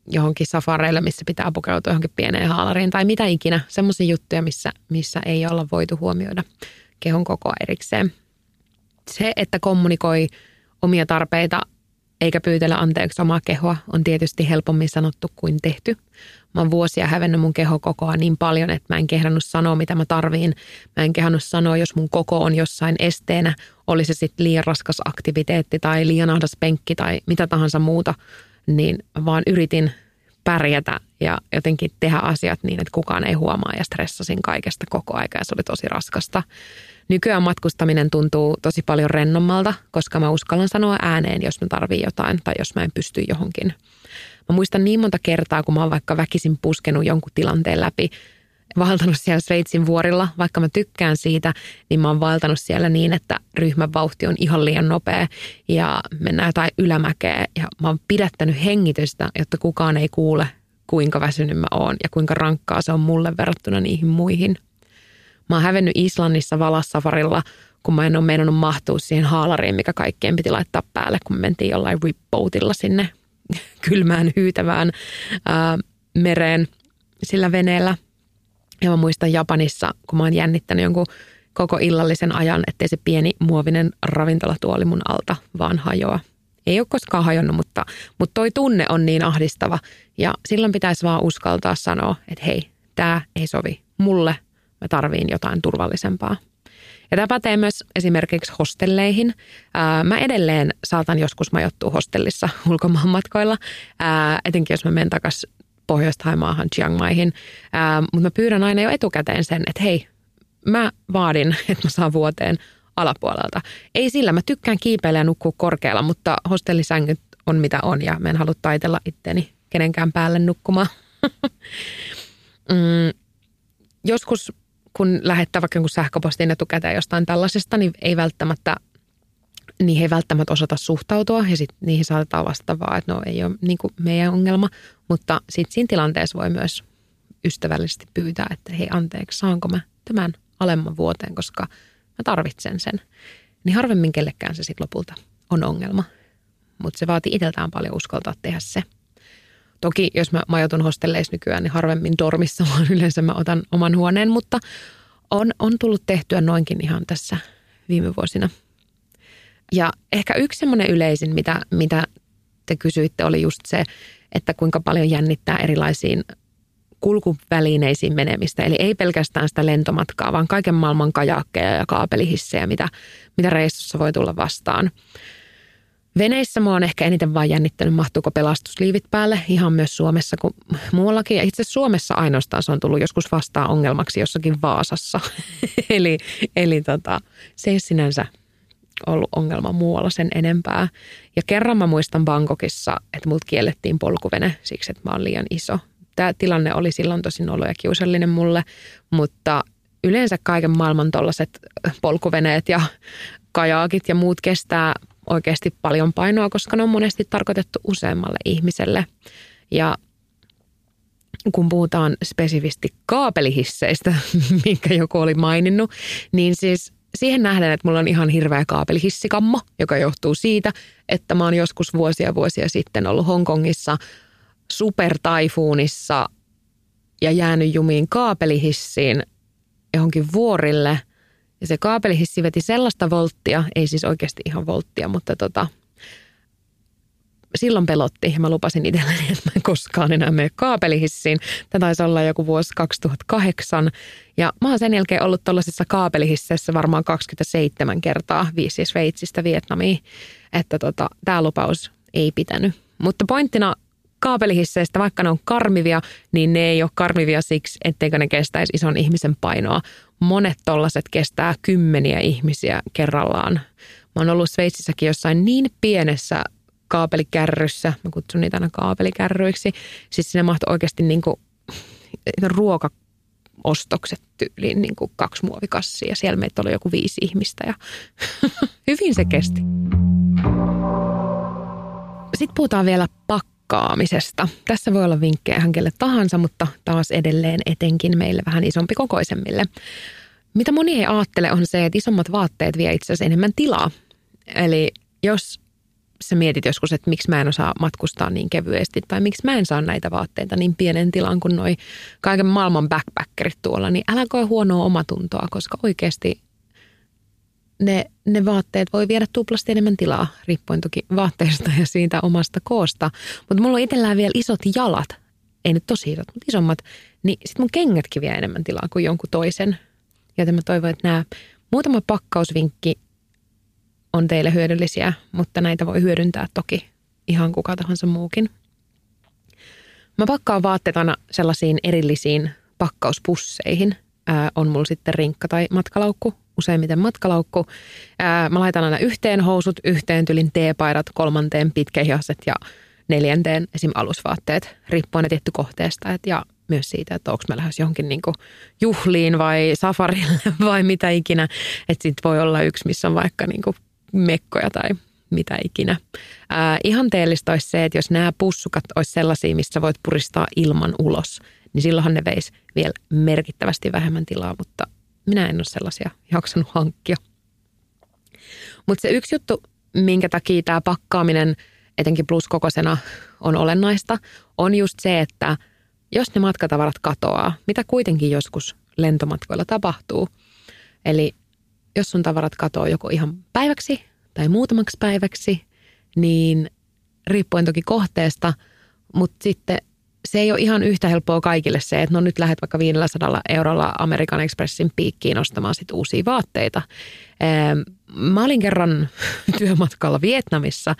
johonkin safareille, missä pitää pukeutua johonkin pieneen haalariin tai mitä ikinä. Semmoisia juttuja, missä, missä ei olla voitu huomioida kehon kokoa erikseen. Se, että kommunikoi omia tarpeita eikä pyytele anteeksi omaa kehoa on tietysti helpommin sanottu kuin tehty. Mä oon vuosia hävennyt mun kehokokoa niin paljon, että mä en kehdannut sanoa, mitä mä tarviin. Mä en kehdannut sanoa, jos mun koko on jossain esteenä, oli se sitten liian raskas aktiviteetti tai liian ahdas penkki tai mitä tahansa muuta, niin vaan yritin pärjätä ja jotenkin tehdä asiat niin, että kukaan ei huomaa ja stressasin kaikesta koko aika ja se oli tosi raskasta. Nykyään matkustaminen tuntuu tosi paljon rennommalta, koska mä uskallan sanoa ääneen, jos mä tarvii jotain tai jos mä en pysty johonkin. Mä muistan niin monta kertaa, kun mä oon vaikka väkisin puskenut jonkun tilanteen läpi, vaeltanut siellä Sveitsin vuorilla, vaikka mä tykkään siitä, niin mä oon vaeltanut siellä niin, että ryhmän vauhti on ihan liian nopea ja mennään jotain ylämäkeä ja mä oon pidättänyt hengitystä, jotta kukaan ei kuule, kuinka väsynyt mä oon ja kuinka rankkaa se on mulle verrattuna niihin muihin. Mä oon hävennyt Islannissa valassafarilla, kun mä en ole meinannut mahtua siihen haalariin, mikä kaikkien piti laittaa päälle, kun me mentiin jollain ripboatilla sinne kylmään hyytävään ää, mereen sillä veneellä. Ja mä muistan Japanissa, kun mä oon jännittänyt jonkun koko illallisen ajan, ettei se pieni muovinen ravintolatuoli mun alta vaan hajoa. Ei ole koskaan hajonnut, mutta, mutta toi tunne on niin ahdistava. Ja silloin pitäisi vaan uskaltaa sanoa, että hei, tämä ei sovi mulle, mä tarviin jotain turvallisempaa. Ja tämä pätee myös esimerkiksi hostelleihin. Ää, mä edelleen saatan joskus majoittua hostellissa ulkomaanmatkoilla, ää, etenkin jos mä menen takaisin Pohjois-Taimaahan, Chiang Maihin. Mutta mä pyydän aina jo etukäteen sen, että hei, mä vaadin, että mä saan vuoteen alapuolelta. Ei sillä, mä tykkään kiipeillä ja nukkua korkealla, mutta hostellisängyt on mitä on ja mä en halua taitella itteni kenenkään päälle nukkumaan. mm, joskus kun lähettää vaikka jonkun sähköpostin etukäteen jostain tällaisesta, niin ei välttämättä niihin ei välttämättä osata suhtautua ja sitten niihin saatetaan vastata vaan, että no ei ole niin kuin meidän ongelma. Mutta sitten siinä tilanteessa voi myös ystävällisesti pyytää, että hei anteeksi, saanko mä tämän alemman vuoteen, koska mä tarvitsen sen. Niin harvemmin kellekään se sitten lopulta on ongelma. Mutta se vaatii itseltään paljon uskaltaa tehdä se. Toki jos mä majoitun hostelleissa nykyään, niin harvemmin dormissa, vaan yleensä mä otan oman huoneen, mutta on, on tullut tehtyä noinkin ihan tässä viime vuosina. Ja ehkä yksi semmoinen yleisin, mitä, mitä te kysyitte, oli just se, että kuinka paljon jännittää erilaisiin kulkuvälineisiin menemistä. Eli ei pelkästään sitä lentomatkaa, vaan kaiken maailman kajakkeja ja kaapelihissejä, mitä, mitä reissussa voi tulla vastaan. Veneissä mua on ehkä eniten vaan jännittänyt, mahtuuko pelastusliivit päälle ihan myös Suomessa kuin muuallakin. Ja itse Suomessa ainoastaan se on tullut joskus vastaan ongelmaksi jossakin Vaasassa. eli eli tota, se ei sinänsä ollut ongelma muualla sen enempää. Ja kerran mä muistan Bangkokissa, että mut kiellettiin polkuvene siksi, että mä oon liian iso. Tämä tilanne oli silloin tosi nolo ja kiusallinen mulle, mutta yleensä kaiken maailman tollaiset polkuveneet ja kajaakit ja muut kestää oikeasti paljon painoa, koska ne on monesti tarkoitettu useammalle ihmiselle. Ja kun puhutaan spesifisti kaapelihisseistä, minkä joku oli maininnut, niin siis siihen nähden, että mulla on ihan hirveä kaapelihissikammo, joka johtuu siitä, että mä oon joskus vuosia vuosia sitten ollut Hongkongissa supertaifuunissa ja jäänyt jumiin kaapelihissiin johonkin vuorille – ja se kaapelihissi veti sellaista volttia, ei siis oikeasti ihan volttia, mutta tota, silloin pelotti mä lupasin itselleni, että mä en koskaan enää mene kaapelihissiin. Tämä taisi olla joku vuosi 2008 ja mä oon sen jälkeen ollut tuollaisissa kaapelihisseissä varmaan 27 kertaa, viisi Sveitsistä Vietnamiin, että tota, tämä lupaus ei pitänyt. Mutta pointtina kaapelihisseistä, vaikka ne on karmivia, niin ne ei ole karmivia siksi, etteikö ne kestäisi ison ihmisen painoa. Monet tollaset kestää kymmeniä ihmisiä kerrallaan. Mä oon ollut Sveitsissäkin jossain niin pienessä kaapelikärryssä, mä kutsun niitä aina kaapelikärryiksi. Siis sinne mahtui oikeasti niin kuin ruokaostokset tyyliin niin kuin kaksi muovikassia ja siellä meitä oli joku viisi ihmistä ja hyvin se kesti. Sitten puhutaan vielä pak pakkaamisesta. Tässä voi olla vinkkejä ihan kelle tahansa, mutta taas edelleen etenkin meille vähän isompi kokoisemmille. Mitä moni ei ajattele on se, että isommat vaatteet vie itse asiassa enemmän tilaa. Eli jos sä mietit joskus, että miksi mä en osaa matkustaa niin kevyesti tai miksi mä en saa näitä vaatteita niin pienen tilan kuin noi kaiken maailman backpackerit tuolla, niin älä koe huonoa omatuntoa, koska oikeasti ne, ne vaatteet voi viedä tuplasti enemmän tilaa, riippuen toki vaatteesta ja siitä omasta koosta. Mutta mulla on itsellään vielä isot jalat, ei nyt tosi isot, mutta isommat, niin sitten mun kengätkin vie enemmän tilaa kuin jonkun toisen. Joten mä toivon, että nämä muutama pakkausvinkki on teille hyödyllisiä, mutta näitä voi hyödyntää toki ihan kuka tahansa muukin. Mä pakkaan vaatteet aina sellaisiin erillisiin pakkauspusseihin. Ää, on mulla sitten rinkka tai matkalaukku useimmiten matkalaukku. Ää, mä laitan aina yhteen housut, yhteen tylin teepaidat, kolmanteen pitkähihaset ja neljänteen esim. alusvaatteet, riippuen tietty kohteesta et, ja myös siitä, että onko mä lähes johonkin niinku juhliin vai safarille vai mitä ikinä. Että sit voi olla yksi, missä on vaikka niinku mekkoja tai mitä ikinä. Ää, ihanteellista olisi se, että jos nämä pussukat olisi sellaisia, missä voit puristaa ilman ulos, niin silloinhan ne veisi vielä merkittävästi vähemmän tilaa, mutta minä en ole sellaisia jaksanut hankkia. Mutta se yksi juttu, minkä takia tämä pakkaaminen etenkin pluskokoisena on olennaista, on just se, että jos ne matkatavarat katoaa, mitä kuitenkin joskus lentomatkoilla tapahtuu, eli jos sun tavarat katoaa joko ihan päiväksi tai muutamaksi päiväksi, niin riippuen toki kohteesta, mutta sitten se ei ole ihan yhtä helppoa kaikille se, että no nyt lähdet vaikka 500 eurolla Amerikan Expressin piikkiin ostamaan sit uusia vaatteita. Mä olin kerran työmatkalla Vietnamissa.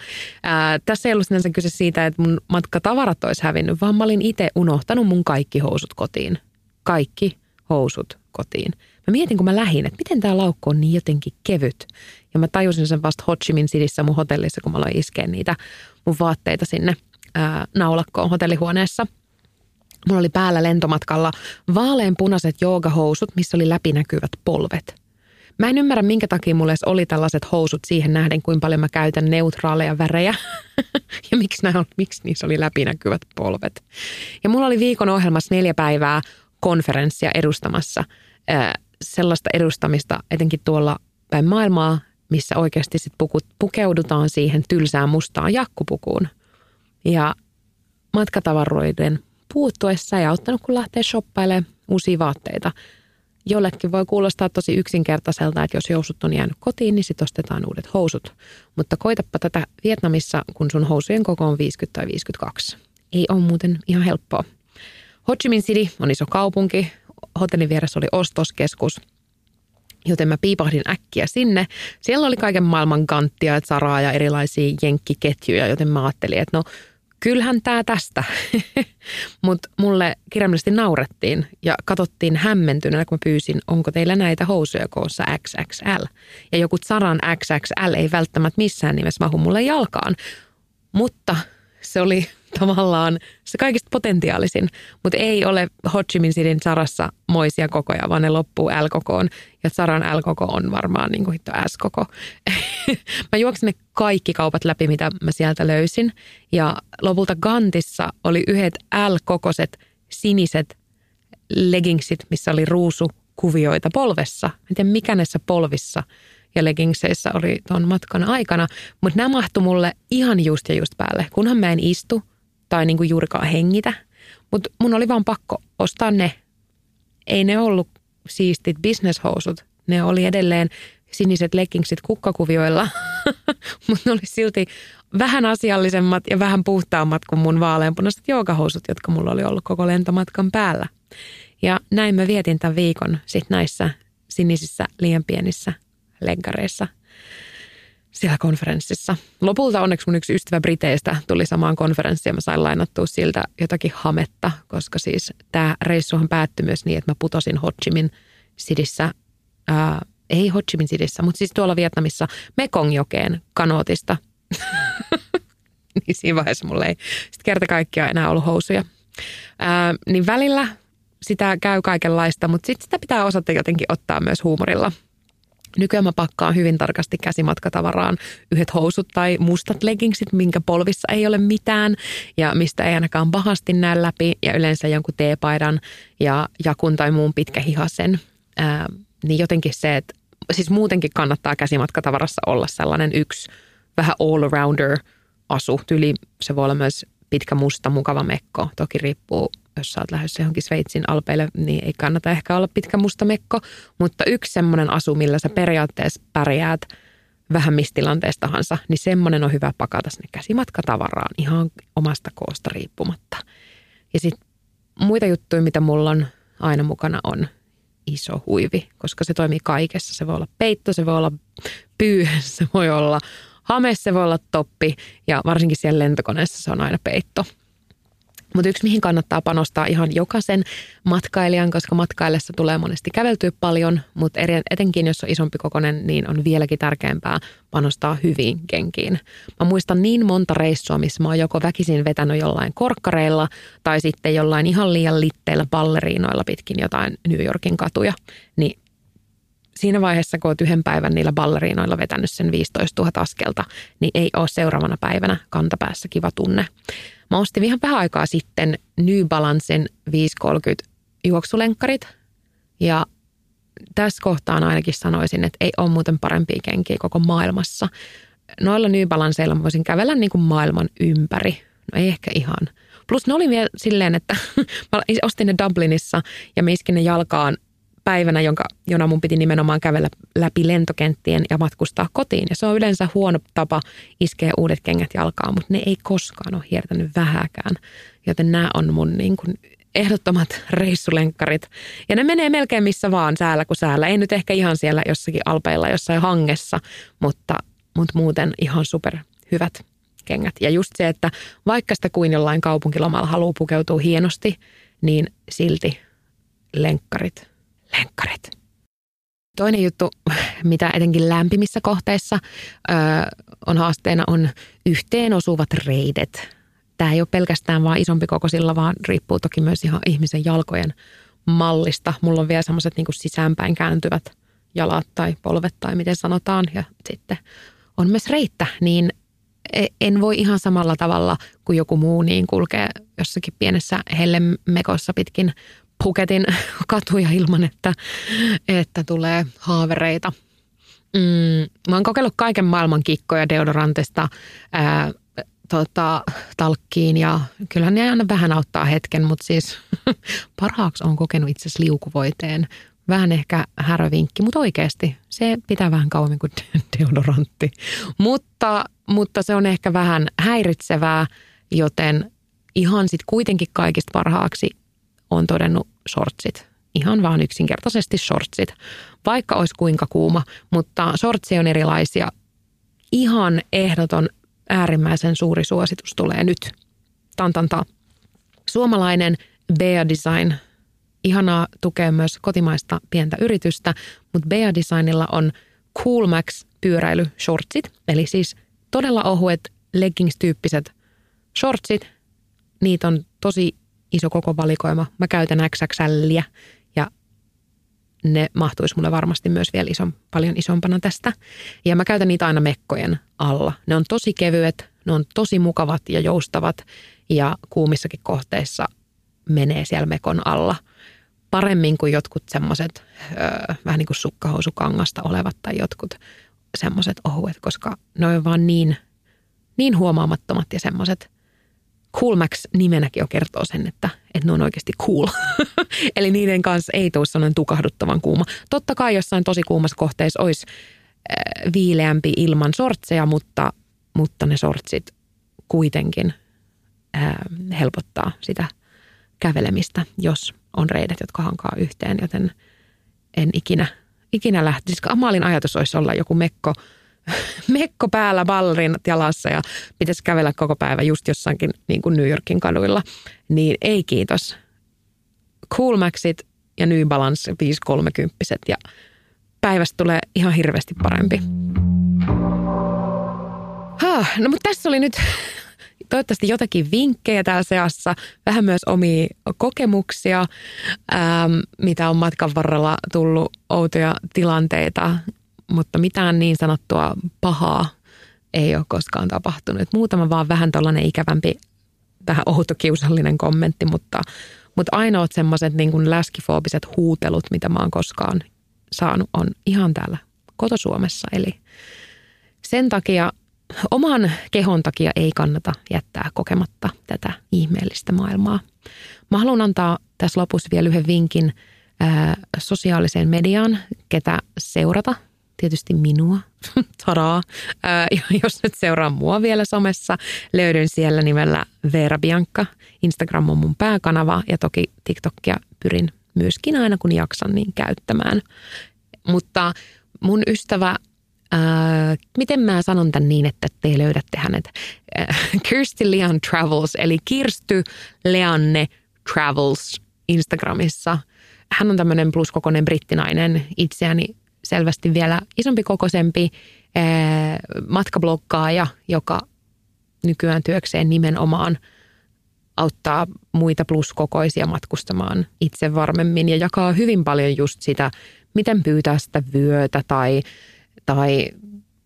Tässä ei ollut sinänsä kyse siitä, että mun matkatavarat olisi hävinnyt, vaan mä olin itse unohtanut mun kaikki housut kotiin. Kaikki housut kotiin. Mä mietin, kun mä lähdin, että miten tämä laukku on niin jotenkin kevyt. Ja mä tajusin sen vasta Ho Chi Minh Cityssä mun hotellissa, kun mä aloin iskeä niitä mun vaatteita sinne – ää, naulakkoon hotellihuoneessa. Mulla oli päällä lentomatkalla vaaleanpunaiset joogahousut, missä oli läpinäkyvät polvet. Mä en ymmärrä, minkä takia mulle oli tällaiset housut siihen nähden, kuin paljon mä käytän neutraaleja värejä. ja miksi, nämä, miksi niissä oli läpinäkyvät polvet. Ja mulla oli viikon ohjelmassa neljä päivää konferenssia edustamassa. Ää, sellaista edustamista etenkin tuolla päin maailmaa, missä oikeasti sit pukeudutaan siihen tylsään mustaan jakkupukuun – ja matkatavaroiden puuttuessa ja auttanut, kun lähtee shoppailemaan uusia vaatteita. Jollekin voi kuulostaa tosi yksinkertaiselta, että jos housut on jäänyt kotiin, niin sitten ostetaan uudet housut. Mutta koitapa tätä Vietnamissa, kun sun housujen koko on 50 tai 52. Ei ole muuten ihan helppoa. Ho Chi Minh City on iso kaupunki. Hotellin vieressä oli ostoskeskus. Joten mä piipahdin äkkiä sinne. Siellä oli kaiken maailman kanttia, saraa ja erilaisia jenkkiketjuja, joten mä ajattelin, että no kyllähän tämä tästä. Mutta mulle kirjaimellisesti naurettiin ja katsottiin hämmentyneenä, kun mä pyysin, onko teillä näitä housuja koossa XXL. Ja joku Saran XXL ei välttämättä missään nimessä mahu mulle jalkaan. Mutta se oli tavallaan se kaikista potentiaalisin, mutta ei ole Ho Chi Minh Cityn Sarassa moisia kokoja, vaan ne loppuu L-kokoon. Ja Saran L-koko on varmaan niin kuin hitto S-koko. mä juoksin ne kaikki kaupat läpi, mitä mä sieltä löysin. Ja lopulta Gantissa oli yhdet L-kokoiset siniset leggingsit, missä oli ruusukuvioita polvessa. En tiedä mikä näissä polvissa ja leggingseissä oli tuon matkan aikana, mutta nämä mahtu mulle ihan just ja just päälle, kunhan mä en istu tai niin kuin juurikaan hengitä. Mutta mun oli vaan pakko ostaa ne. Ei ne ollut siistit bisneshousut. Ne oli edelleen siniset leggingsit kukkakuvioilla, mutta ne oli silti vähän asiallisemmat ja vähän puhtaammat kuin mun vaaleanpunaiset joogahousut, jotka mulla oli ollut koko lentomatkan päällä. Ja näin mä vietin tämän viikon sitten näissä sinisissä liian pienissä leggareissa siellä konferenssissa. Lopulta onneksi mun yksi ystävä Briteistä tuli samaan konferenssiin ja mä sain lainattua siltä jotakin hametta, koska siis tämä reissuhan päättyi myös niin, että mä putosin Ho Chi Minh Cityssä, ää, ei Ho Chi Minh Cityssä, mutta siis tuolla Vietnamissa Mekongjokeen kanootista. niin siinä vaiheessa mulla ei sitten kerta kaikkiaan enää ollut housuja. Ää, niin välillä sitä käy kaikenlaista, mutta sitten sitä pitää osata jotenkin ottaa myös huumorilla – Nykyään mä pakkaan hyvin tarkasti käsimatkatavaraan yhdet housut tai mustat leggingsit, minkä polvissa ei ole mitään ja mistä ei ainakaan pahasti näe läpi ja yleensä jonkun teepaidan ja jakun tai muun pitkähihasen. Ää, niin jotenkin se, että siis muutenkin kannattaa käsimatkatavarassa olla sellainen yksi vähän all-arounder asu. Tyli se voi olla myös pitkä musta mukava mekko. Toki riippuu jos sä oot lähdössä johonkin Sveitsin alpeille, niin ei kannata ehkä olla pitkä musta mekko. Mutta yksi semmoinen asu, millä sä periaatteessa pärjäät vähän missä tilanteessa tahansa, niin semmoinen on hyvä pakata sinne käsimatkatavaraan ihan omasta koosta riippumatta. Ja sitten muita juttuja, mitä mulla on aina mukana on iso huivi, koska se toimii kaikessa. Se voi olla peitto, se voi olla pyy, se voi olla hame, se voi olla toppi ja varsinkin siellä lentokoneessa se on aina peitto. Mutta yksi, mihin kannattaa panostaa ihan jokaisen matkailijan, koska matkaillessa tulee monesti käveltyä paljon, mutta etenkin jos on isompi kokonen, niin on vieläkin tärkeämpää panostaa hyviin kenkiin. Mä muistan niin monta reissua, missä mä oon joko väkisin vetänyt jollain korkkareilla tai sitten jollain ihan liian litteillä balleriinoilla pitkin jotain New Yorkin katuja. Niin siinä vaiheessa, kun oot yhden päivän niillä balleriinoilla vetänyt sen 15 000 askelta, niin ei ole seuraavana päivänä kantapäässä kiva tunne. Mä ostin ihan vähän aikaa sitten New Balancen 530 juoksulenkkarit ja tässä kohtaan ainakin sanoisin, että ei ole muuten parempia kenkiä koko maailmassa. Noilla New Balanceilla mä voisin kävellä niin kuin maailman ympäri. No ei ehkä ihan. Plus ne oli vielä silleen, että mä ostin ne Dublinissa ja mä iskin ne jalkaan päivänä, jonka, jona mun piti nimenomaan kävellä läpi lentokenttien ja matkustaa kotiin. Ja se on yleensä huono tapa iskeä uudet kengät jalkaan, mutta ne ei koskaan ole hiertänyt vähäkään. Joten nämä on mun niin kuin ehdottomat reissulenkkarit. Ja ne menee melkein missä vaan säällä kuin säällä. Ei nyt ehkä ihan siellä jossakin alpeilla, jossain hangessa, mutta, mutta muuten ihan super hyvät kengät. Ja just se, että vaikka sitä kuin jollain kaupunkilomalla haluaa pukeutua hienosti, niin silti lenkkarit – lenkkarit. Toinen juttu, mitä etenkin lämpimissä kohteissa ö, on haasteena, on yhteen osuvat reidet. Tämä ei ole pelkästään vain isompi kokoisilla, vaan riippuu toki myös ihan ihmisen jalkojen mallista. Mulla on vielä semmoiset niin sisäänpäin kääntyvät jalat tai polvet tai miten sanotaan. Ja sitten on myös reittä, niin e, en voi ihan samalla tavalla kuin joku muu niin kulkea jossakin pienessä hellemekossa pitkin puketin katuja ilman, että, että tulee haavereita. Mm, mä oon kokeillut kaiken maailman kikkoja deodorantista ää, tota, talkkiin ja kyllähän ne aina vähän auttaa hetken, mutta siis parhaaksi on kokenut itse asiassa liukuvoiteen. Vähän ehkä härövinkki, mutta oikeasti se pitää vähän kauemmin kuin deodorantti. Mutta, mutta se on ehkä vähän häiritsevää, joten ihan sitten kuitenkin kaikista parhaaksi on todennut shortsit. ihan vaan yksinkertaisesti shortsit. Vaikka olisi kuinka kuuma, mutta shortsi on erilaisia. Ihan ehdoton äärimmäisen suuri suositus tulee nyt. Tantanta. Suomalainen Bea Design. Ihanaa tukea myös kotimaista pientä yritystä, mutta Bea Designilla on Cool Max pyöräilyshortsit, eli siis todella ohuet leggings-tyyppiset shortsit. Niitä on tosi iso koko valikoima. Mä käytän XXLiä ja ne mahtuisi mulle varmasti myös vielä ison, paljon isompana tästä. Ja mä käytän niitä aina mekkojen alla. Ne on tosi kevyet, ne on tosi mukavat ja joustavat ja kuumissakin kohteissa menee siellä mekon alla paremmin kuin jotkut semmoiset vähän niin kuin sukkahousukangasta olevat tai jotkut semmoiset ohuet, koska ne on vaan niin, niin huomaamattomat ja semmoiset Cool Max nimenäkin jo kertoo sen, että, että ne on oikeasti cool. Eli niiden kanssa ei tule sellainen tukahduttavan kuuma. Totta kai jossain tosi kuumassa kohteessa olisi äh, viileämpi ilman sortseja, mutta, mutta ne sortsit kuitenkin äh, helpottaa sitä kävelemistä, jos on reidet, jotka hankaa yhteen, joten en ikinä, ikinä lähtisi. Amalin ajatus olisi olla joku mekko, mekko päällä, ballerin jalassa ja pitäisi kävellä koko päivä just jossakin niin kuin New Yorkin kaduilla. Niin ei kiitos. Cool Maxit ja New Balance 530 ja päivästä tulee ihan hirveästi parempi. no mutta tässä oli nyt toivottavasti jotakin vinkkejä täällä seassa, vähän myös omia kokemuksia, ähm, mitä on matkan varrella tullut outoja tilanteita, mutta mitään niin sanottua pahaa ei ole koskaan tapahtunut. Muutama vaan vähän tällainen ikävämpi, vähän outo kiusallinen kommentti, mutta, mutta ainoat semmoiset niin läskifoobiset huutelut, mitä mä oon koskaan saanut, on ihan täällä kotosuomessa. Eli sen takia oman kehon takia ei kannata jättää kokematta tätä ihmeellistä maailmaa. Mä haluan antaa tässä lopussa vielä yhden vinkin ää, sosiaaliseen mediaan, ketä seurata. Tietysti minua, tadaa. Ää, jos nyt seuraa mua vielä somessa, löydyn siellä nimellä Veera Bianca. Instagram on mun pääkanava ja toki TikTokia pyrin myöskin aina kun jaksan niin käyttämään. Mutta mun ystävä Äh, miten mä sanon tämän niin, että te löydätte hänet? Kirsty Leon Travels, eli Kirsty Leanne Travels Instagramissa. Hän on tämmöinen pluskokoinen brittinainen, itseäni selvästi vielä isompi kokoisempi äh, matkabloggaaja, joka nykyään työkseen nimenomaan auttaa muita pluskokoisia matkustamaan itse varmemmin ja jakaa hyvin paljon just sitä, miten pyytää sitä vyötä tai – tai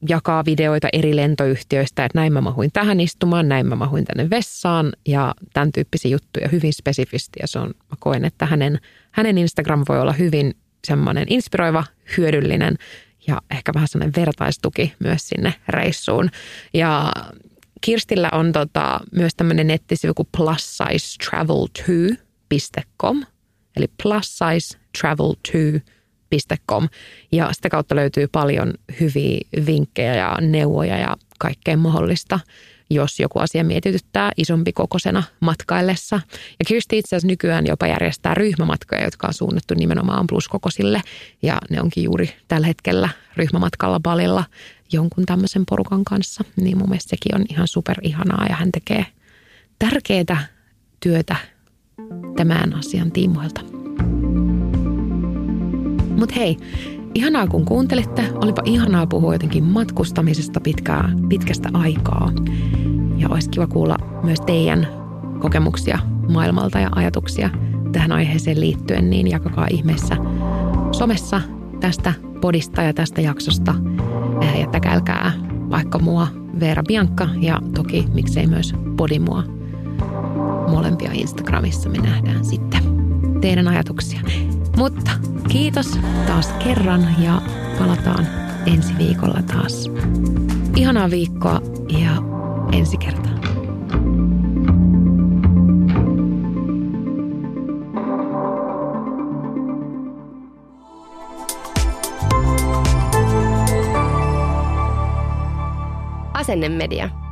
jakaa videoita eri lentoyhtiöistä, että näin mä mahuin tähän istumaan, näin mä mahuin tänne vessaan ja tämän tyyppisiä juttuja hyvin spesifisti. Ja se on, mä koen, että hänen, hänen Instagram voi olla hyvin semmoinen inspiroiva, hyödyllinen ja ehkä vähän sellainen vertaistuki myös sinne reissuun. Ja Kirstillä on tota, myös tämmöinen nettisivu kuin plussizetravel2.com, eli plussizetravel2.com Com. Ja sitä kautta löytyy paljon hyviä vinkkejä ja neuvoja ja kaikkea mahdollista, jos joku asia mietityttää isompi kokoisena matkaillessa. Ja Kirsti itse asiassa nykyään jopa järjestää ryhmämatkoja, jotka on suunnattu nimenomaan pluskokoisille. Ja ne onkin juuri tällä hetkellä ryhmämatkalla balilla jonkun tämmöisen porukan kanssa. Niin mun mielestä sekin on ihan super ihanaa ja hän tekee tärkeää työtä tämän asian tiimoilta. Mutta hei, ihanaa kun kuuntelitte. Olipa ihanaa puhua jotenkin matkustamisesta pitkää, pitkästä aikaa. Ja olisi kiva kuulla myös teidän kokemuksia maailmalta ja ajatuksia tähän aiheeseen liittyen, niin jakakaa ihmeessä somessa tästä podista ja tästä jaksosta. Eh, ja täkäilkää vaikka mua Veera Bianca ja toki miksei myös podimua. Molempia Instagramissa me nähdään sitten teidän ajatuksia. Mutta kiitos taas kerran ja palataan ensi viikolla taas. Ihanaa viikkoa ja ensi kertaa. Asennemedia.